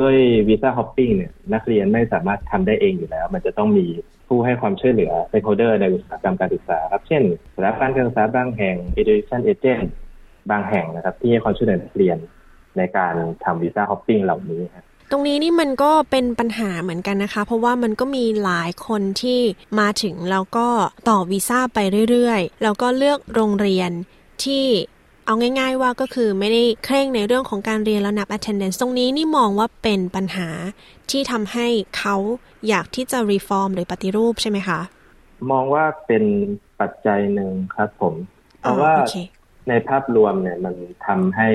ด้วย visa hopping เนี่ยนักเรียนไม่สามารถทำได้เองอยู่แล้ว มันจะต้องมีผู้ให้ความช่วยเหลือ stakeholder ในอุตสาหกรรมการศึกษาครับเช่นสถาบันการศึกษาบางแห่ง education agent บางแห่งนะครับ ที่ให้ความช่วยเหลือนักเรียนในการทำ visa hopping เหล่านี้ครับ ตรงนี้นี่มันก็เป็นปัญหาเหมือนกันนะคะ เพราะว่ามันก็มีหลายคนที่มาถึงแล้วก็ต่อวีซ่าไปเรื่อยๆ แล้วก็เลือกโรงเรียนที่เอาง่าย ๆ ว่าก็คือไม่ได้เคร่งในเรื่องของการเรียนแล้วนับ attendance ตรงนี้นี่มองว่าเป็นปัญหาที่ทำให้เขาอยากที่จะ reform หรือปฏิรูปใช่ไหมคะ มองว่าเป็นปัจจัยหนึ่งครับผม เพราะว่าในภาพรวมเนี่ยมันทำให้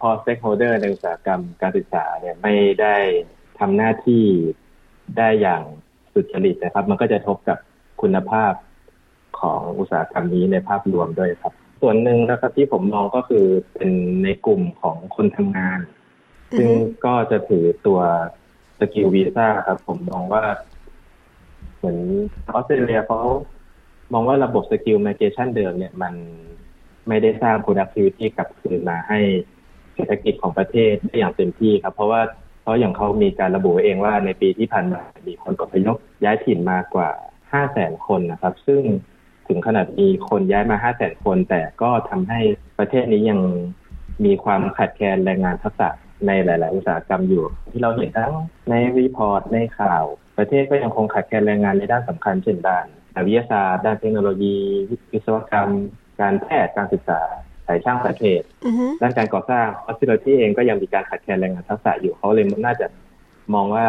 พอ stakeholder ในอุตสาหกรรมการศึกษาเนี่ยไม่ได้ทำหน้าที่ได้อย่างสุจริตนะครับ มันก็กระทบกับคุณภาพของอุตสาหกรรมนี้ในภาพรวมด้วยครับ ส่วนหนึ่งนะครับที่ผมมองก็คือเป็นในกลุ่มของคนทำงาน ซึ่งก็จะถือตัว skill visa ครับ ผมมองว่า เหมือนออสเตรเลียเขามองว่าระบบ skill migration เดิมเนี่ยมันไม่ได้สร้าง productivity กลับคืนมาให้ เศรษฐกิจของประเทศได้อย่างเต็มที่ครับ เพราะว่าเพราะอย่างเขามีการระบุเองว่าในปีที่ผ่านมามีคนอพยพย้ายถิ่นมากกว่าห้าแสนคนนะครับ ซึ่งถึงขนาดมีคนย้ายมาห้าแสนคน แต่ก็ทำให้ประเทศนี้ยังมีความขาดแคลนแรงงานทักษะในหลาย ๆ อุตสาหกรรมอยู่ ที่เราเห็นทั้งใน report ในข่าว ประเทศก็ยังคงขาดแคลนแรงงานในด้านสำคัญเช่นด้านวิทยาศาสตร์ด้านเทคโนโลยี วิศวกรรม การแพทย์การศึกษา สายช่างสายเทศด้านการก่อสร้างออสเตรเลียเองก็ยังมีการขาดแคลนแรงงานทักษะอยู่เขาเลยน่าจะมองว่า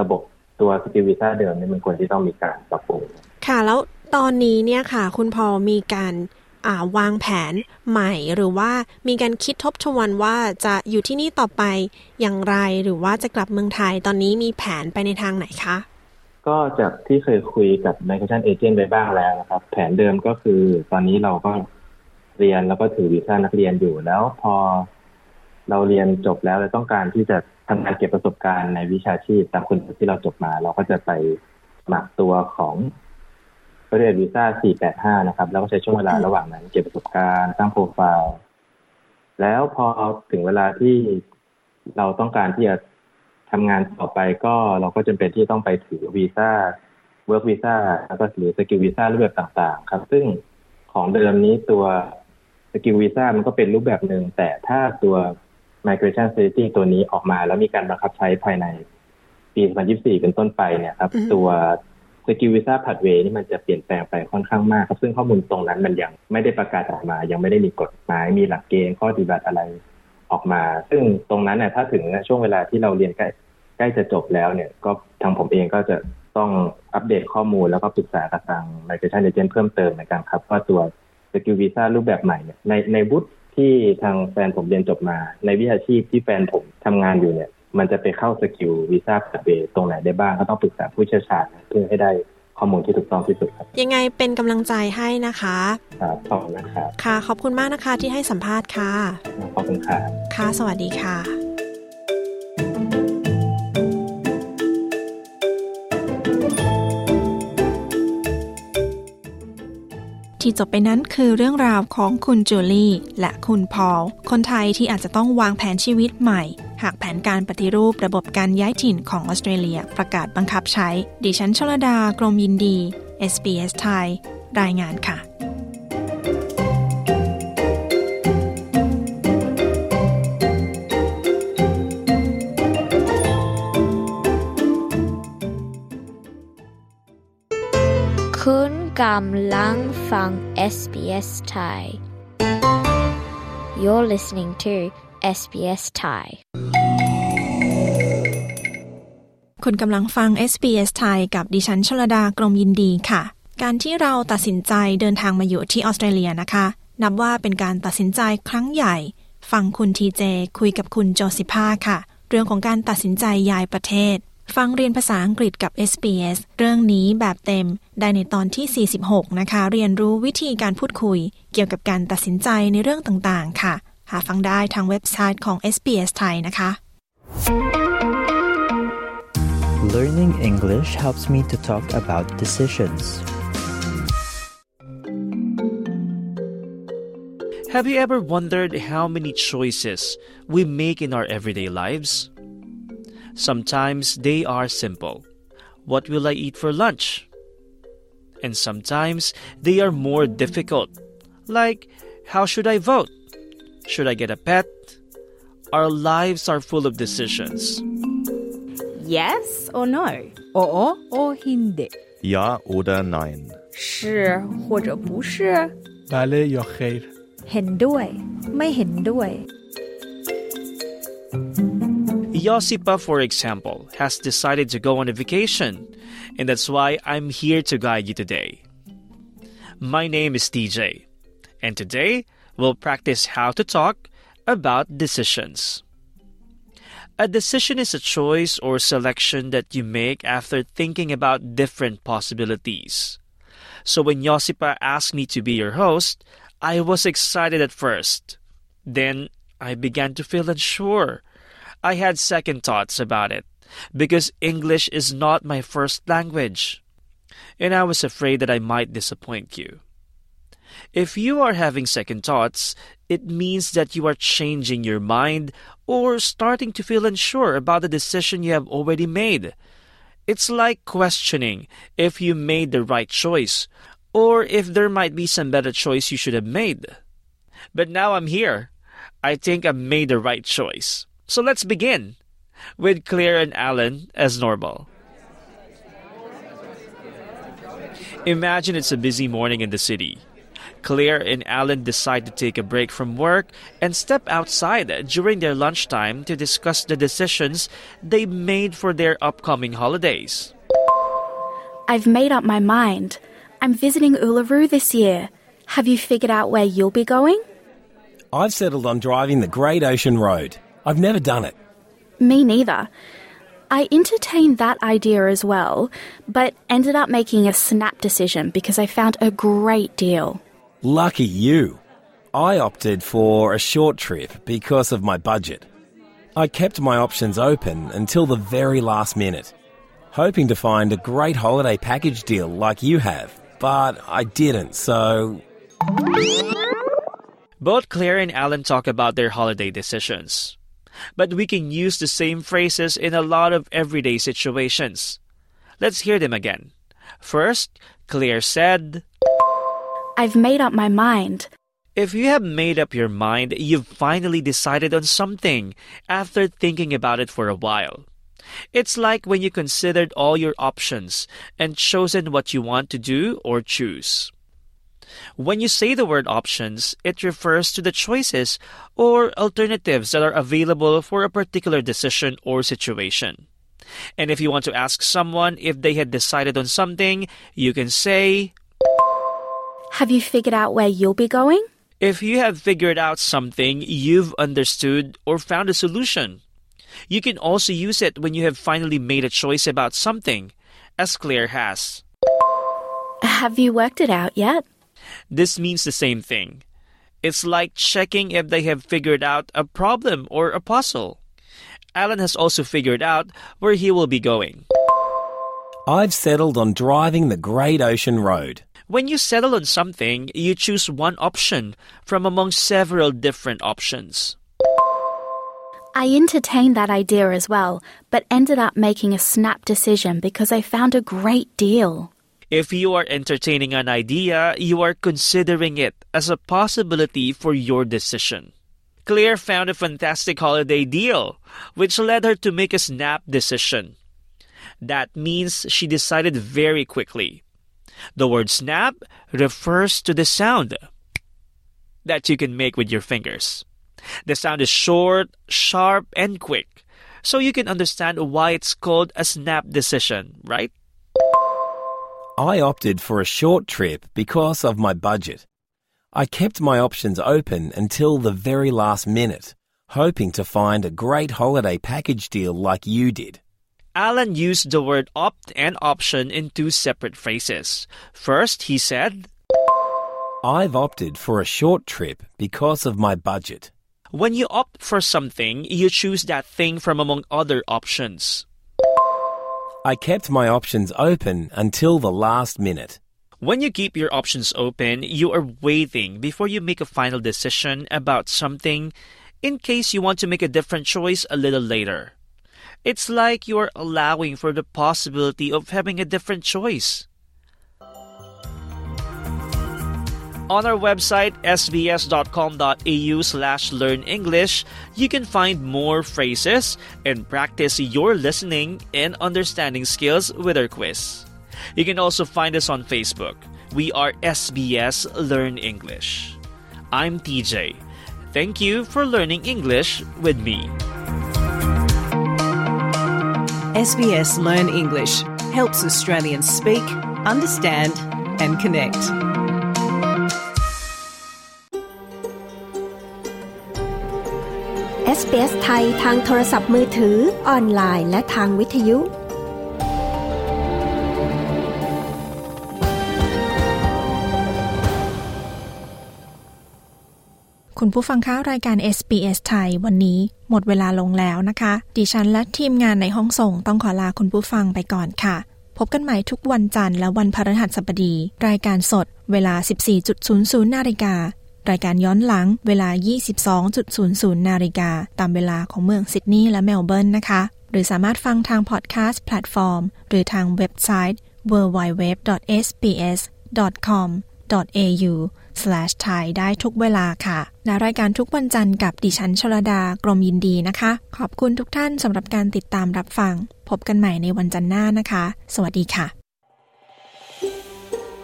ระบบตัว skill visa เดิมนี่มันควรที่ต้องมีการปรับปรุงค่ะแล้วตอนนี้เนี่ยค่ะ คุณพอมีการวางแผนใหม่หรือว่ามีการคิดทบทวนว่าจะอยู่ที่นี่ต่อไปอย่างไรหรือว่าจะกลับเมืองไทยตอนนี้มีแผนไปในทางไหนคะ ก็จากที่เคยคุยกับ Migration Agent ไปบ้างแล้วนะครับ แผนเดิมก็คือตอนนี้เราก็ เรียนแล้วก็ถือวีซ่านักเรียนอยู่แล้วพอเราเรียนจบแล้วเราต้องการที่จะทำงานเก็บประสบการณ์ในวิชาชีพตามคุณที่เราจบมา เราก็จะไปสมัครตัวของเรียนวีซ่า 485 นะครับ แล้วก็ใช้ช่วงเวลาระหว่างนั้น เก็บประสบการณ์สร้างโปรไฟล์แล้วพอถึงเวลาที่เราต้องการที่จะทำงานต่อไปก็เราก็จำเป็นที่ต้องไปถือวีซ่า work visa แล้วก็หรือ skill visa รูปแบบต่าง ๆ ครับ ซึ่งของเดิมนี้ตัว skill visa มันก็เป็นรูปแบบหนึ่งแต่ถ้าตัว migration strategy ตัวนี้ออกมา แล้วมีการบังคับใช้ภายในปี 2024 เป็นต้นไปเนี่ยครับ ตัว skill visa pathway นี่มันจะเปลี่ยนแปลงไปค่อนข้างมากครับซึ่งข้อมูลตรงนั้นมันยังไม่ได้ประกาศออกมา ยังไม่ได้มีกฎหมายมีหลักเกณฑ์ข้อปฏิบัติอะไรออกมา ซึ่งตรงนั้นเนี่ยถ้าถึงช่วงเวลาที่เราเรียนใกล้ใกล้จะจบแล้วเนี่ย ก็ทางผมเองก็จะต้องอัปเดตข้อมูลแล้วก็ปรึกษากับทาง migration agent เพิ่มเติมในการครับว่าตัว skill visa รูปแบบใหม่เนี่ยในในวุฒิที่ทางแฟนผมเรียนจบมา ในวิชาชีพที่แฟนผมทำงานอยู่เนี่ย มันจะไปเข้า skill visa pathway ตรงไหนได้บ้างก็ต้องปรึกษาผู้เชี่ยวชาญเพื่อให้ได้ข้อมูลที่ถูกต้องที่สุดครับ ยังไงเป็นกำลังใจให้นะคะครับขอบคุณนะครับค่ะ ขอบคุณมากนะคะที่ให้สัมภาษณ์ค่ะ ขอบคุณค่ะค่ะ สวัสดีค่ะ ที่จบไปนั้นคือเรื่องราวของคุณจูลี่ และคุณพอล คนไทยที่อาจจะต้องวางแผนชีวิตใหม่ หากแผนการปฏิรูประบบการย้ายถิ่นของออสเตรเลียประกาศบังคับใช้ ดิฉันชลดากรมยินดี SBS ไทย รายงานค่ะ กำลังฟัง SBS Thai You're listening to SBS Thai คุณกำลังฟัง SBS ไทยกับดิฉันชลดากรมยินดีค่ะ การที่เราตัดสินใจเดินทางมาอยู่ที่ออสเตรเลียนะคะ นับว่าเป็นการตัดสินใจครั้งใหญ่ ฟังคุณทีเจคุยกับคุณโจซิภาค่ะ เรื่องของการตัดสินใจย้ายประเทศ ฟังเรียนภาษาอังกฤษกับ SBS เรื่องนี้แบบเต็มได้ในตอนที่ 46 นะคะ เรียนรู้วิธีการพูดคุย เกี่ยวกับการตัดสินใจในเรื่องต่างๆ ค่ะ หาฟังได้ทางเว็บไซต์ของ SBS ไทยนะคะ Learning English helps me to talk about decisions. Have you ever wondered how many choices we make in our everyday lives? Sometimes they are simple. What will I eat for lunch? and sometimes they are more difficult. Like, how should I vote? Should I get a pet? Our lives are full of decisions. Yes or no? Oo o hindi? Ja oder nein? 是或者不是? بله یا خیر เห็นด้วย ไม่เห็นด้วย Josipa, for example, has decided to go on a vacation, and that's why I'm here to guide you today. My name is DJ, and today we'll practice how to talk about decisions. A decision is a choice or selection that you make after thinking about different possibilities. So when Josipa asked me to be your host, I was excited at first. Then I began to feel unsure. I had second thoughts about it because English is not my first language. And I was afraid that I might disappoint you. If you are having second thoughts, it means that you are changing your mind or starting to feel unsure about the decision you have already made. It's like questioning if you made the right choice or if there might be some better choice you should have made. But now I'm here. I think I've made the right choice. So let's begin with Claire and Alan as normal. Imagine it's a busy morning in the city. Claire and Alan decide to take a break from work and step outside during their lunchtime to discuss the decisions they made for their upcoming holidays. I've made up my mind. I'm visiting Uluru this year. Have you figured out where you'll be going? I've settled on driving the Great Ocean Road. I've never done it. Me neither. I entertained that idea as well, but ended up making a snap decision because I found a great deal. Lucky you. I opted for a short trip because of my budget. I kept my options open until the very last minute, hoping to find a great holiday package deal like you have, but I didn't, so. Both Claire and Alan talk about their holiday decisions. But we can use the same phrases in a lot of everyday situations. Let's hear them again. First, Claire said, I've made up my mind. If you have made up your mind, you've finally decided on something after thinking about it for a while. It's like when you considered all your options and chosen what you want to do or choose. When you say the word options, it refers to the choices or alternatives that are available for a particular decision or situation. And if you want to ask someone if they had decided on something, you can say, Have you figured out where you'll be going? If you have figured out something, you've understood or found a solution. You can also use it when you have finally made a choice about something, as Claire has. Have you worked it out yet? This means the same thing. It's like checking if they have figured out a problem or a puzzle. Alan has also figured out where he will be going. I've settled on driving the Great Ocean Road. When you settle on something, you choose one option from among several different options. I entertained that idea as well, but ended up making a snap decision because I found a great deal. If you are entertaining an idea, you are considering it as a possibility for your decision. Claire found a fantastic holiday deal, which led her to make a snap decision. That means she decided very quickly. The word snap refers to the sound that you can make with your fingers. The sound is short, sharp, and quick, so you can understand why it's called a snap decision, right? I opted for a short trip because of my budget. I kept my options open until the very last minute, hoping to find a great holiday package deal like you did. Alan used the word opt and option in two separate phrases. First, he said, I've opted for a short trip because of my budget. When you opt for something, you choose that thing from among other options. I kept my options open until the last minute. When you keep your options open, you are waiting before you make a final decision about something in case you want to make a different choice a little later. It's like you are allowing for the possibility of having a different choice. On our website, sbs.com.au slash learn English, you can find more phrases and practice your listening and understanding skills with our quiz. You can also find us on Facebook. We are SBS Learn English. I'm TJ. Thank you for learning English with me. SBS Learn English helps Australians speak, understand, and connect. SBS ไทยทางโทรศัพท์มือถือ ออนไลน์ และทางวิทยุ คุณผู้ฟังคะรายการ SBS ไทยวันนี้หมดเวลาลงแล้วนะคะ ดิฉันและทีมงานในห้องส่งต้องขอลาคุณผู้ฟังไปก่อนค่ะ พบกันใหม่ทุกวันจันทร์และวันพฤหัสบดี รายการสด เวลา 14.00นาฬิกา รายการย้อนหลังเวลา 22.00 นาฬิกาตามเวลาของเมืองซิดนีย์และเมลเบิร์นนะคะ หรือสามารถฟังทางพอดแคสต์แพลตฟอร์ม หรือทางเว็บไซต์ www.sbs.com.au thai ได้ทุกเวลาค่ะและรายการทุกวันจันทร์กับดิฉันชลดากรมยินดีนะคะ ขอบคุณทุกท่านสำหรับการติดตามรับฟัง พบกันใหม่ในวันจันทร์หน้านะคะ สวัสดีค่ะ